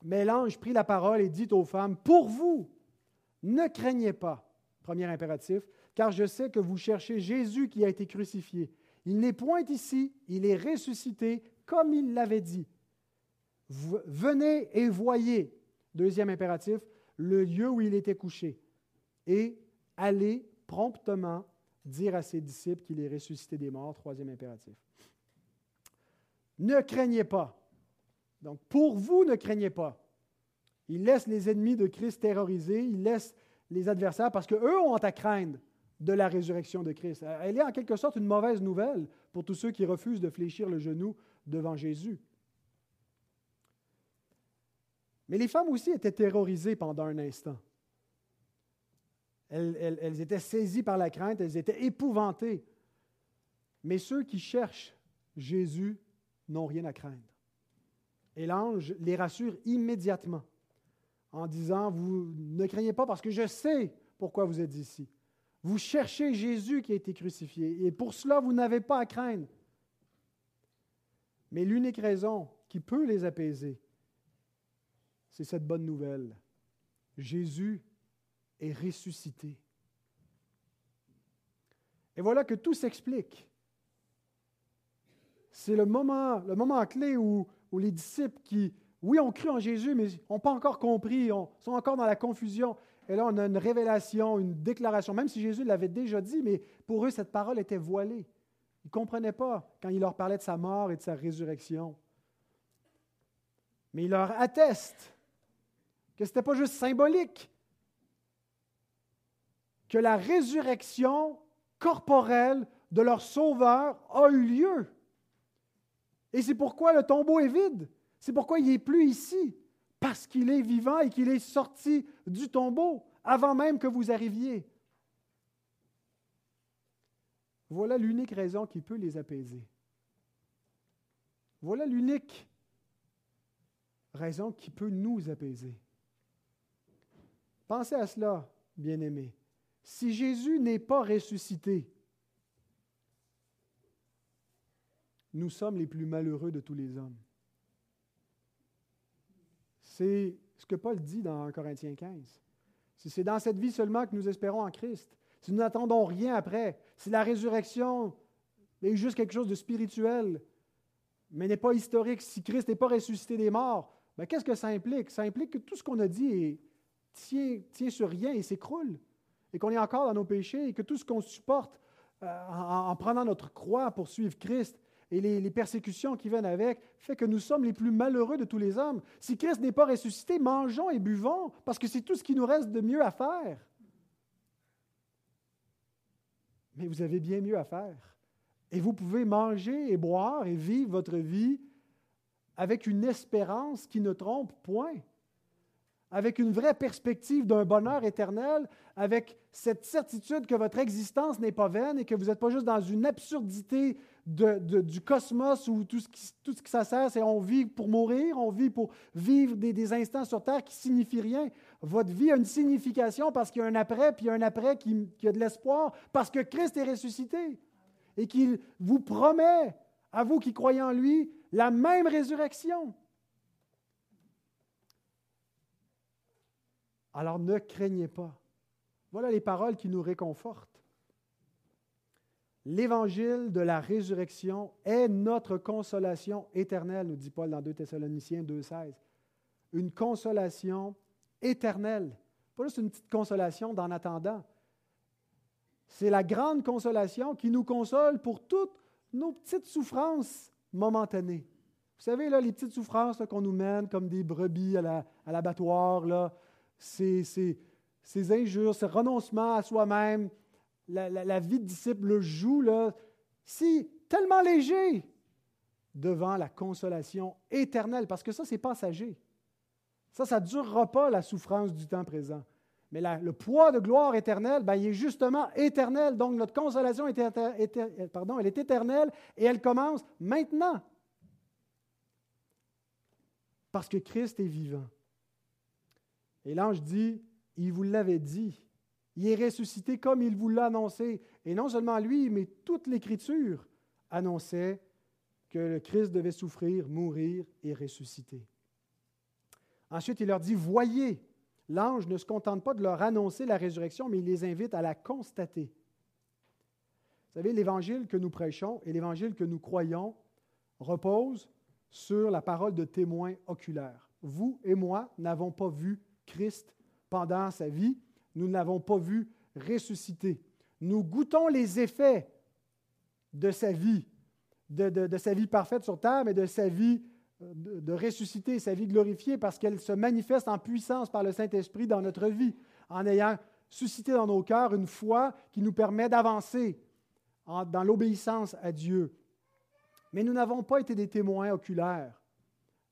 Mais l'ange prit la parole et dit aux femmes, Pour vous, ne craignez pas, premier impératif, car je sais que vous cherchez Jésus qui a été crucifié. Il n'est point ici, il est ressuscité, comme il l'avait dit. Venez et voyez, deuxième impératif, le lieu où il était couché, et allez promptement dire à ses disciples qu'il est ressuscité des morts, troisième impératif. Ne craignez pas. Donc, pour vous, ne craignez pas. Il laisse les ennemis de Christ terroriser, il laisse les adversaires parce qu'eux ont à craindre de la résurrection de Christ. Elle est en quelque sorte une mauvaise nouvelle pour tous ceux qui refusent de fléchir le genou devant Jésus. Mais les femmes aussi étaient terrorisées pendant un instant. Elles, étaient saisies par la crainte, elles étaient épouvantées. Mais ceux qui cherchent Jésus n'ont rien à craindre. Et l'ange les rassure immédiatement en disant, vous ne craignez pas parce que je sais pourquoi vous êtes ici. Vous cherchez Jésus qui a été crucifié et pour cela, vous n'avez pas à craindre. Mais l'unique raison qui peut les apaiser, c'est cette bonne nouvelle. Jésus est ressuscité. Et voilà que tout s'explique. C'est le moment, le moment clé où, où les disciples qui, oui, ont cru en Jésus, mais n'ont pas encore compris, sont encore dans la confusion. Et là, on a une révélation, une déclaration, même si Jésus l'avait déjà dit, mais pour eux, cette parole était voilée. Ils ne comprenaient pas quand il leur parlait de sa mort et de sa résurrection. Mais il leur atteste que ce n'était pas juste symbolique, que la résurrection corporelle de leur Sauveur a eu lieu. Et c'est pourquoi le tombeau est vide. C'est pourquoi il n'est plus ici. Parce qu'il est vivant et qu'il est sorti du tombeau avant même que vous arriviez. Voilà l'unique raison qui peut les apaiser. Voilà l'unique raison qui peut nous apaiser. Pensez à cela, bien-aimés. Si Jésus n'est pas ressuscité, nous sommes les plus malheureux de tous les hommes. C'est ce que Paul dit dans 1 Corinthiens 15. Si c'est dans cette vie seulement que nous espérons en Christ, si nous n'attendons rien après, si la résurrection est juste quelque chose de spirituel, mais n'est pas historique, si Christ n'est pas ressuscité des morts, ben, qu'est-ce que ça implique? Ça implique que tout ce qu'on a dit tient, tient, sur rien et s'écroule, et qu'on est encore dans nos péchés, et que tout ce qu'on supporte euh, en, prenant notre croix pour suivre Christ et les, persécutions qui viennent avec, fait que nous sommes les plus malheureux de tous les hommes. Si Christ n'est pas ressuscité, mangeons et buvons, parce que c'est tout ce qui nous reste de mieux à faire. Mais vous avez bien mieux à faire. Et vous pouvez manger et boire et vivre votre vie avec une espérance qui ne trompe point, avec une vraie perspective d'un bonheur éternel, avec cette certitude que votre existence n'est pas vaine et que vous n'êtes pas juste dans une absurdité du cosmos où tout ce qui, tout ça c'est on vit pour mourir, on vit pour vivre des, instants sur Terre qui signifient rien. Votre vie a une signification parce qu'il y a un après, puis il y a un après qui a de l'espoir, parce que Christ est ressuscité et qu'il vous promet, à vous qui croyez en lui, la même résurrection. Alors ne craignez pas. Voilà les paroles qui nous réconfortent. L'évangile de la résurrection est notre consolation éternelle, nous dit Paul dans 2 Thessaloniciens 2,16. Une consolation éternelle. Pas juste une petite consolation d'en attendant. C'est la grande consolation qui nous console pour toutes nos petites souffrances momentanées. Vous savez, là, les petites souffrances qu'on nous mène comme des brebis à l'abattoir, ces, ces, injures, ce renoncement à soi-même, la, vie de disciple, le joue, là, si tellement léger devant la consolation éternelle, parce que ça, c'est passager. Ça, ça ne durera pas la souffrance du temps présent. Mais le poids de gloire éternelle, ben, il est justement éternel. Donc notre consolation est, pardon, elle est éternelle et elle commence maintenant. Parce que Christ est vivant. Et l'ange dit, il vous l'avait dit. Il est ressuscité comme il vous l'a annoncé. Et non seulement lui, mais toute l'Écriture annonçait que le Christ devait souffrir, mourir et ressusciter. Ensuite, il leur dit, voyez, l'ange ne se contente pas de leur annoncer la résurrection, mais il les invite à la constater. Vous savez, l'évangile que nous prêchons et l'évangile que nous croyons repose sur la parole de témoins oculaires. Vous et moi n'avons pas vu Christ pendant sa vie, nous ne l'avons pas vu ressusciter. Nous goûtons les effets de sa vie, de, de, sa vie parfaite sur terre, mais de sa vie de, ressusciter, sa vie glorifiée, parce qu'elle se manifeste en puissance par le Saint-Esprit dans notre vie, en ayant suscité dans nos cœurs une foi qui nous permet d'avancer dans l'obéissance à Dieu. Mais nous n'avons pas été des témoins oculaires.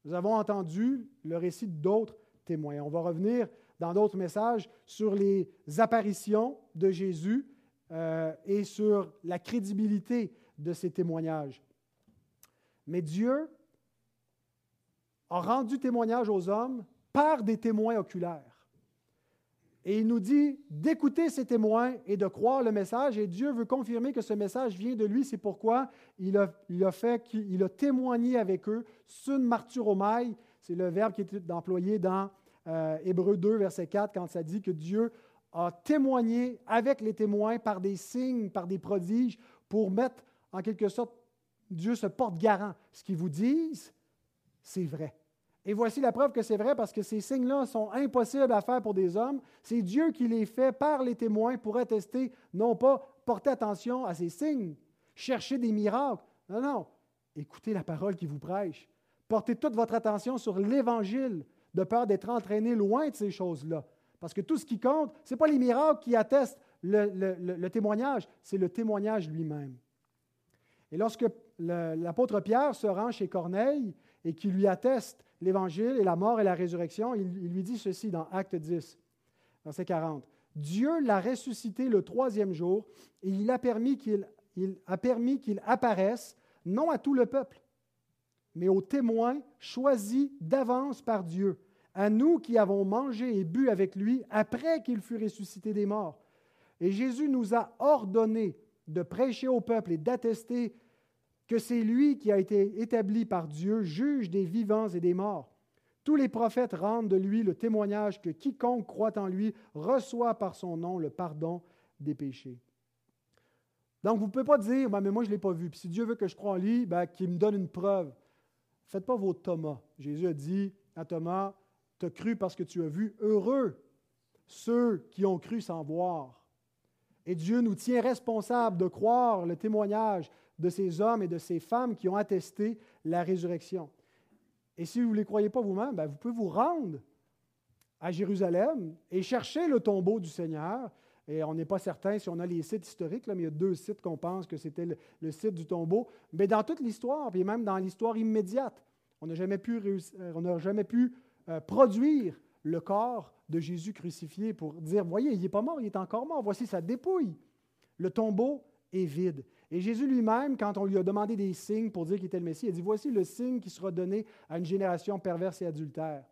Nous avons entendu le récit d'autres On va revenir dans d'autres messages sur les apparitions de Jésus euh, et sur la crédibilité de ces témoignages. Mais Dieu a rendu témoignage aux hommes par des témoins oculaires. Et il nous dit d'écouter ces témoins et de croire le message. Et Dieu veut confirmer que ce message vient de lui. C'est pourquoi il a, fait qu'il a témoigné avec eux. Sun marturomai, c'est le verbe qui est employé dans euh, Hébreu 2, verset 4, quand ça dit que Dieu a témoigné avec les témoins par des signes, par des prodiges, pour mettre en quelque sorte, Dieu se porte garant. Ce qu'ils vous disent, c'est vrai. Et voici la preuve que c'est vrai parce que ces signes-là sont impossibles à faire pour des hommes. C'est Dieu qui les fait par les témoins pour attester, non pas porter attention à ces signes. chercher des miracles. Non, non. Écoutez la parole qui vous prêche. Portez toute votre attention sur l'Évangile, de peur d'être entraîné loin de ces choses-là. Parce que tout ce qui compte, ce n'est pas les miracles qui attestent le, témoignage, c'est le témoignage lui-même. Et lorsque l'apôtre Pierre se rend chez Corneille et qui lui atteste l'Évangile et la mort et la résurrection, il, lui dit ceci dans Acte 10, verset 40. Dieu l'a ressuscité le troisième jour et il a permis qu'il a permis qu'il apparaisse, non à tout le peuple, mais aux témoins choisis d'avance par Dieu, à nous qui avons mangé et bu avec lui après qu'il fut ressuscité des morts. Et Jésus nous a ordonné de prêcher au peuple et d'attester que c'est lui qui a été établi par Dieu, juge des vivants et des morts. Tous les prophètes rendent de lui le témoignage que quiconque croit en lui reçoit par son nom le pardon des péchés. Donc, vous ne pouvez pas dire, ben, mais moi, je ne l'ai pas vu. Puis si Dieu veut que je croie en lui, ben, qu'il me donne une preuve. Faites pas vos Thomas. Jésus a dit à Thomas, tu as cru parce que tu as vu. Heureux ceux qui ont cru sans voir. Et Dieu nous tient responsables de croire le témoignage de ces hommes et de ces femmes qui ont attesté la résurrection. Et si vous ne les croyez pas vous-même, ben, vous pouvez vous rendre à Jérusalem et chercher le tombeau du Seigneur. Et on n'est pas certain si on a les sites historiques, là, mais il y a deux sites qu'on pense que c'était le, site du tombeau. Mais dans toute l'histoire, puis même dans l'histoire immédiate, on n'a jamais pu, euh, on jamais pu euh, produire le corps de Jésus crucifié pour dire, voyez, il n'est pas mort, il est encore mort, voici sa dépouille. Le tombeau est vide. Et Jésus lui-même, quand on lui a demandé des signes pour dire qu'il était le Messie, il a dit, voici le signe qui sera donné à une génération perverse et adultère,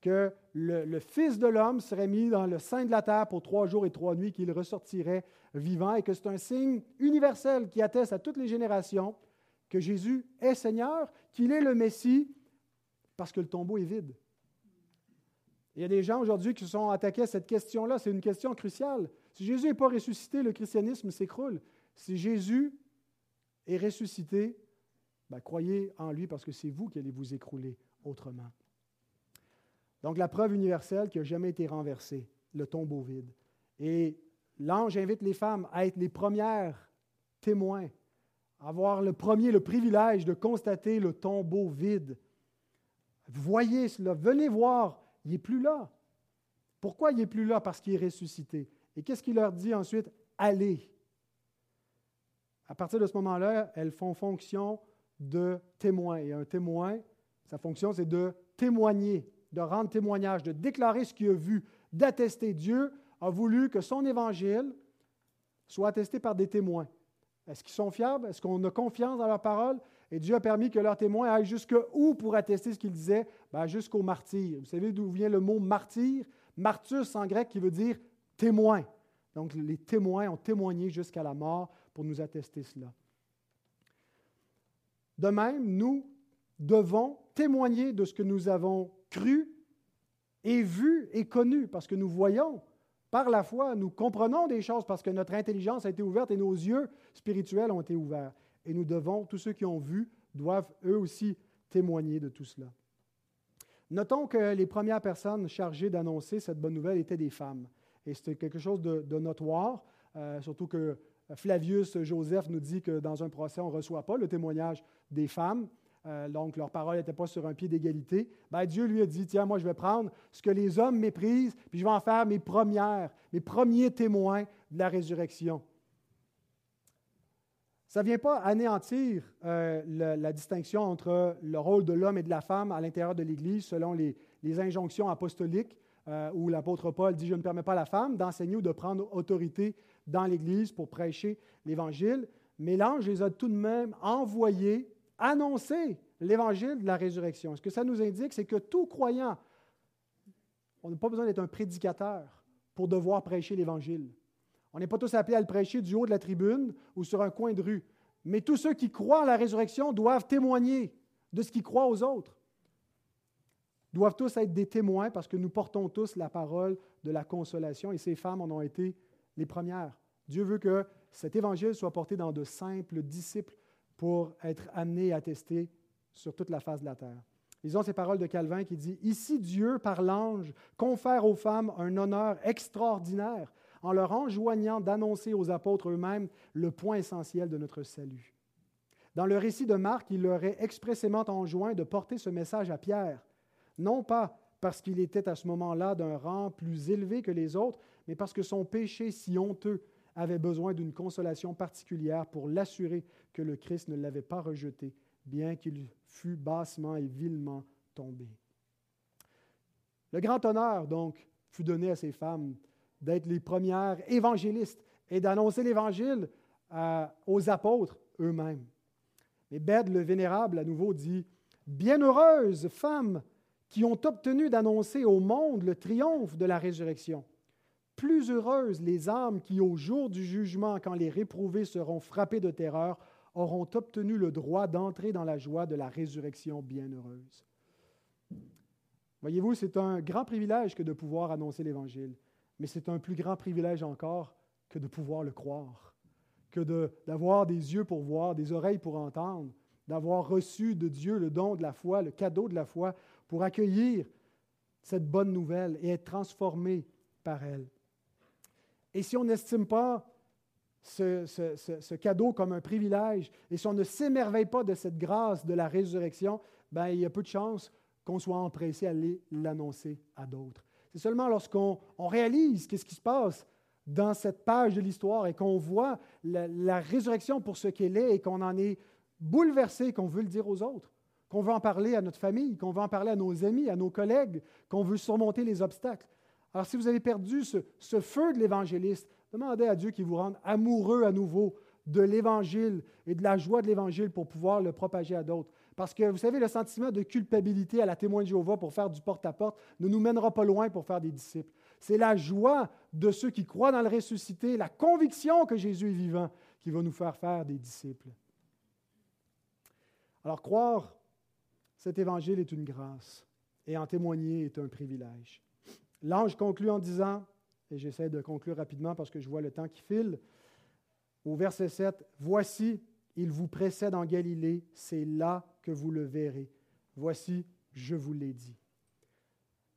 que le, Fils de l'homme serait mis dans le sein de la terre pour trois jours et trois nuits, qu'il ressortirait vivant, et que c'est un signe universel qui atteste à toutes les générations que Jésus est Seigneur, qu'il est le Messie, parce que le tombeau est vide. Il y a des gens aujourd'hui qui se sont attaqués à cette question-là. C'est une question cruciale. Si Jésus n'est pas ressuscité, le christianisme s'écroule. Si Jésus est ressuscité, ben, croyez en lui parce que c'est vous qui allez vous écrouler autrement. Donc la preuve universelle qui n'a jamais été renversée, le tombeau vide. Et l'ange invite les femmes à être les premières témoins avoir le premier le privilège de constater le tombeau vide. Voyez cela, venez voir, il n'est plus là. Pourquoi il n'est plus là? Parce qu'il est ressuscité. Et qu'est-ce qu'il leur dit ensuite? Allez. À partir de ce moment-là, elles font fonction de témoin. Et un témoin, sa fonction, c'est de témoigner, de rendre témoignage, de déclarer ce qu'il a vu, d'attester. Dieu a voulu que son évangile soit attesté par des témoins. Est-ce qu'ils sont fiables? Est-ce qu'on a confiance dans leur parole? Et Dieu a permis que leurs témoins aillent jusqu'où pour attester ce qu'ils disaient? Ben, jusqu'au martyr. Vous savez d'où vient le mot martyr? Martus en grec qui veut dire témoin. Donc les témoins ont témoigné jusqu'à la mort pour nous attester cela. De même, nous devons témoigner de ce que nous avons cru et vu et connu, parce que nous voyons par la foi, nous comprenons des choses parce que notre intelligence a été ouverte et nos yeux spirituels ont été ouverts. Et nous devons, tous ceux qui ont vu, doivent eux aussi témoigner de tout cela. Notons que les premières personnes chargées d'annoncer cette bonne nouvelle étaient des femmes. Et c'était quelque chose de, notoire, euh, surtout que Flavius Joseph nous dit que dans un procès, on ne reçoit pas le témoignage des femmes. Euh, donc leur parole n'était pas sur un pied d'égalité, ben, Dieu lui a dit, tiens, moi je vais prendre ce que les hommes méprisent, puis je vais en faire mes premières, mes premiers témoins de la résurrection. Ça ne vient pas anéantir euh, la, distinction entre le rôle de l'homme et de la femme à l'intérieur de l'Église selon les, injonctions apostoliques, euh, où l'apôtre Paul dit, je ne permets pas à la femme d'enseigner ou de prendre autorité dans l'Église pour prêcher l'Évangile, mais l'ange les a tout de même envoyés annoncer l'évangile de la résurrection. Ce que ça nous indique, c'est que tout croyant, on n'a pas besoin d'être un prédicateur pour devoir prêcher l'évangile. On n'est pas tous appelés à le prêcher du haut de la tribune ou sur un coin de rue. Mais tous ceux qui croient en la résurrection doivent témoigner de ce qu'ils croient aux autres. Doivent tous être des témoins parce que nous portons tous la parole de la consolation et ces femmes en ont été les premières. Dieu veut que cet évangile soit porté dans de simples disciples pour être amené à tester sur toute la face de la terre. Lisons ces paroles de Calvin qui dit Ici, Dieu, par l'ange, confère aux femmes un honneur extraordinaire en leur enjoignant d'annoncer aux apôtres eux-mêmes le point essentiel de notre salut. Dans le récit de Marc, il leur est expressément enjoint de porter ce message à Pierre, non pas parce qu'il était à ce moment-là d'un rang plus élevé que les autres, mais parce que son péché si honteux avait besoin d'une consolation particulière pour l'assurer que le Christ ne l'avait pas rejeté, bien qu'il fût bassement et vilement tombé. Le grand honneur, donc, fut donné à ces femmes d'être les premières évangélistes et d'annoncer l'Évangile euh, aux apôtres eux-mêmes. Mais Bède le Vénérable, à nouveau, dit Bienheureuses femmes qui ont obtenu d'annoncer au monde le triomphe de la résurrection. Plus heureuses les âmes qui, au jour du jugement, quand les réprouvés seront frappés de terreur, auront obtenu le droit d'entrer dans la joie de la résurrection bienheureuse. Voyez-vous, c'est un grand privilège que de pouvoir annoncer l'Évangile, mais c'est un plus grand privilège encore que de pouvoir le croire, que d'avoir des yeux pour voir, des oreilles pour entendre, d'avoir reçu de Dieu le don de la foi, le cadeau de la foi, pour accueillir cette bonne nouvelle et être transformé par elle. Et si on n'estime pas ce, cadeau comme un privilège, et si on ne s'émerveille pas de cette grâce de la résurrection, ben, il y a peu de chances qu'on soit empressé à aller l'annoncer à d'autres. C'est seulement lorsqu'on réalise qu'est-ce qui se passe dans cette page de l'histoire et qu'on voit la, la, résurrection pour ce qu'elle est et qu'on en est bouleversé qu'on veut le dire aux autres, qu'on veut en parler à notre famille, qu'on veut en parler à nos amis, à nos collègues, qu'on veut surmonter les obstacles. Alors, si vous avez perdu ce, feu de l'évangéliste, demandez à Dieu qu'il vous rende amoureux à nouveau de l'Évangile et de la joie de l'Évangile pour pouvoir le propager à d'autres. Parce que vous savez, le sentiment de culpabilité à la témoin de Jéhovah pour faire du porte-à-porte ne nous mènera pas loin pour faire des disciples. C'est la joie de ceux qui croient dans le ressuscité, la conviction que Jésus est vivant, qui va nous faire faire des disciples. Alors croire cet évangile est une grâce et en témoigner est un privilège. L'ange conclut en disant, et j'essaie de conclure rapidement parce que je vois le temps qui file, au verset 7, Voici, il vous précède en Galilée, c'est là que vous le verrez. Voici, je vous l'ai dit.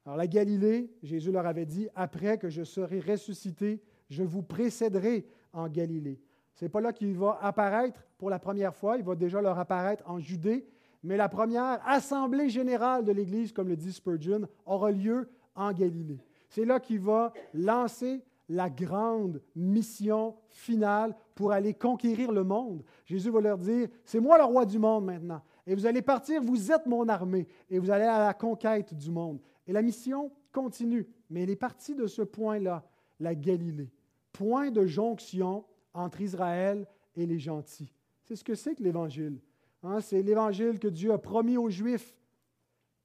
Alors la Galilée, Jésus leur avait dit, après que je serai ressuscité, je vous précéderai en Galilée. Ce n'est pas là qu'il va apparaître pour la première fois, il va déjà leur apparaître en Judée, mais la première assemblée générale de l'Église, comme le dit Spurgeon, aura lieu en Galilée. C'est là qu'il va lancer la grande mission finale pour aller conquérir le monde. Jésus va leur dire, c'est moi le roi du monde maintenant. Et vous allez partir, vous êtes mon armée, et vous allez à la conquête du monde. Et la mission continue, mais elle est partie de ce point-là, la Galilée, point de jonction entre Israël et les gentils. C'est ce que c'est que l'Évangile. Hein, c'est l'Évangile que Dieu a promis aux Juifs,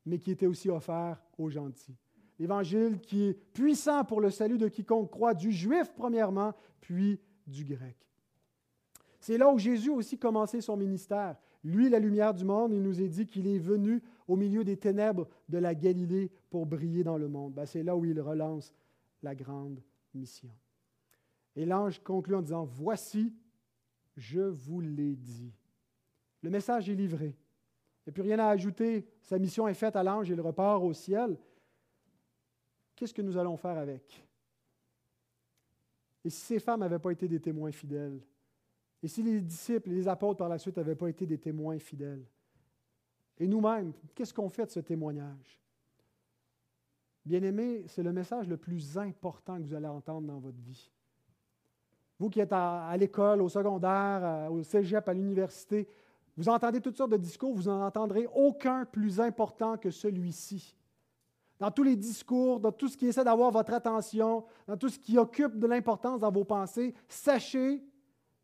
mais qui était aussi offert aux gentils l'évangile qui est puissant pour le salut de quiconque croit, du juif premièrement, puis du grec. C'est là où Jésus a aussi commencé son ministère. Lui, la lumière du monde, il nous est dit qu'il est venu au milieu des ténèbres de la Galilée pour briller dans le monde. Ben, c'est là où il relance la grande mission. Et l'ange conclut en disant, Voici, je vous l'ai dit. Le message est livré. A plus rien à ajouter. Sa mission est faite à l'ange, il repart au ciel qu'est-ce que nous allons faire avec? Et si ces femmes n'avaient pas été des témoins fidèles? Et si les disciples et les apôtres par la suite n'avaient pas été des témoins fidèles? Et nous-mêmes, qu'est-ce qu'on fait de ce témoignage? Bien-aimés, c'est le message le plus important que vous allez entendre dans votre vie. Vous qui êtes à, l'école, au secondaire, au cégep, à l'université, vous entendez toutes sortes de discours, vous n'en entendrez aucun plus important que celui-ci dans tous les discours, dans tout ce qui essaie d'avoir votre attention, dans tout ce qui occupe de l'importance dans vos pensées, sachez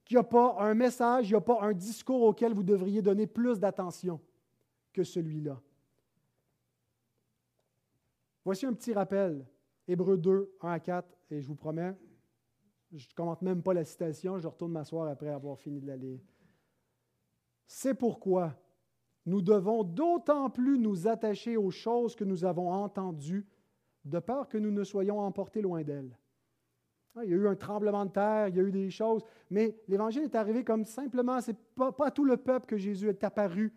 qu'il n'y a pas un message, il n'y a pas un discours auquel vous devriez donner plus d'attention que celui-là. Voici un petit rappel. Hébreu 2, 1 à 4, et je vous promets, je ne commente même pas la citation, je retourne m'asseoir après avoir fini de la lire. C'est pourquoi nous devons d'autant plus nous attacher aux choses que nous avons entendues, de peur que nous ne soyons emportés loin d'elles. Ah, il y a eu un tremblement de terre, il y a eu des choses, mais l'Évangile est arrivé comme simplement, ce n'est pas, pas tout le peuple que Jésus est apparu.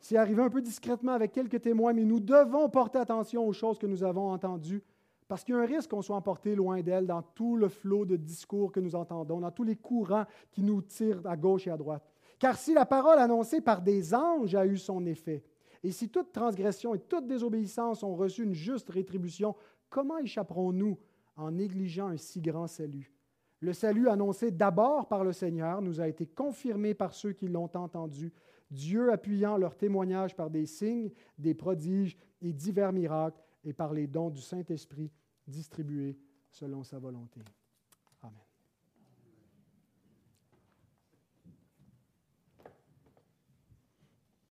C'est arrivé un peu discrètement avec quelques témoins, mais nous devons porter attention aux choses que nous avons entendues, Parce qu'il y a un risque qu'on soit emporté loin d'elle dans tout le flot de discours que nous entendons, dans tous les courants qui nous tirent à gauche et à droite. Car si la parole annoncée par des anges a eu son effet, et si toute transgression et toute désobéissance ont reçu une juste rétribution, comment échapperons-nous en négligeant un si grand salut? Le salut annoncé d'abord par le Seigneur nous a été confirmé par ceux qui l'ont entendu, Dieu appuyant leur témoignage par des signes, des prodiges et divers miracles et par les dons du Saint-Esprit distribués selon sa volonté.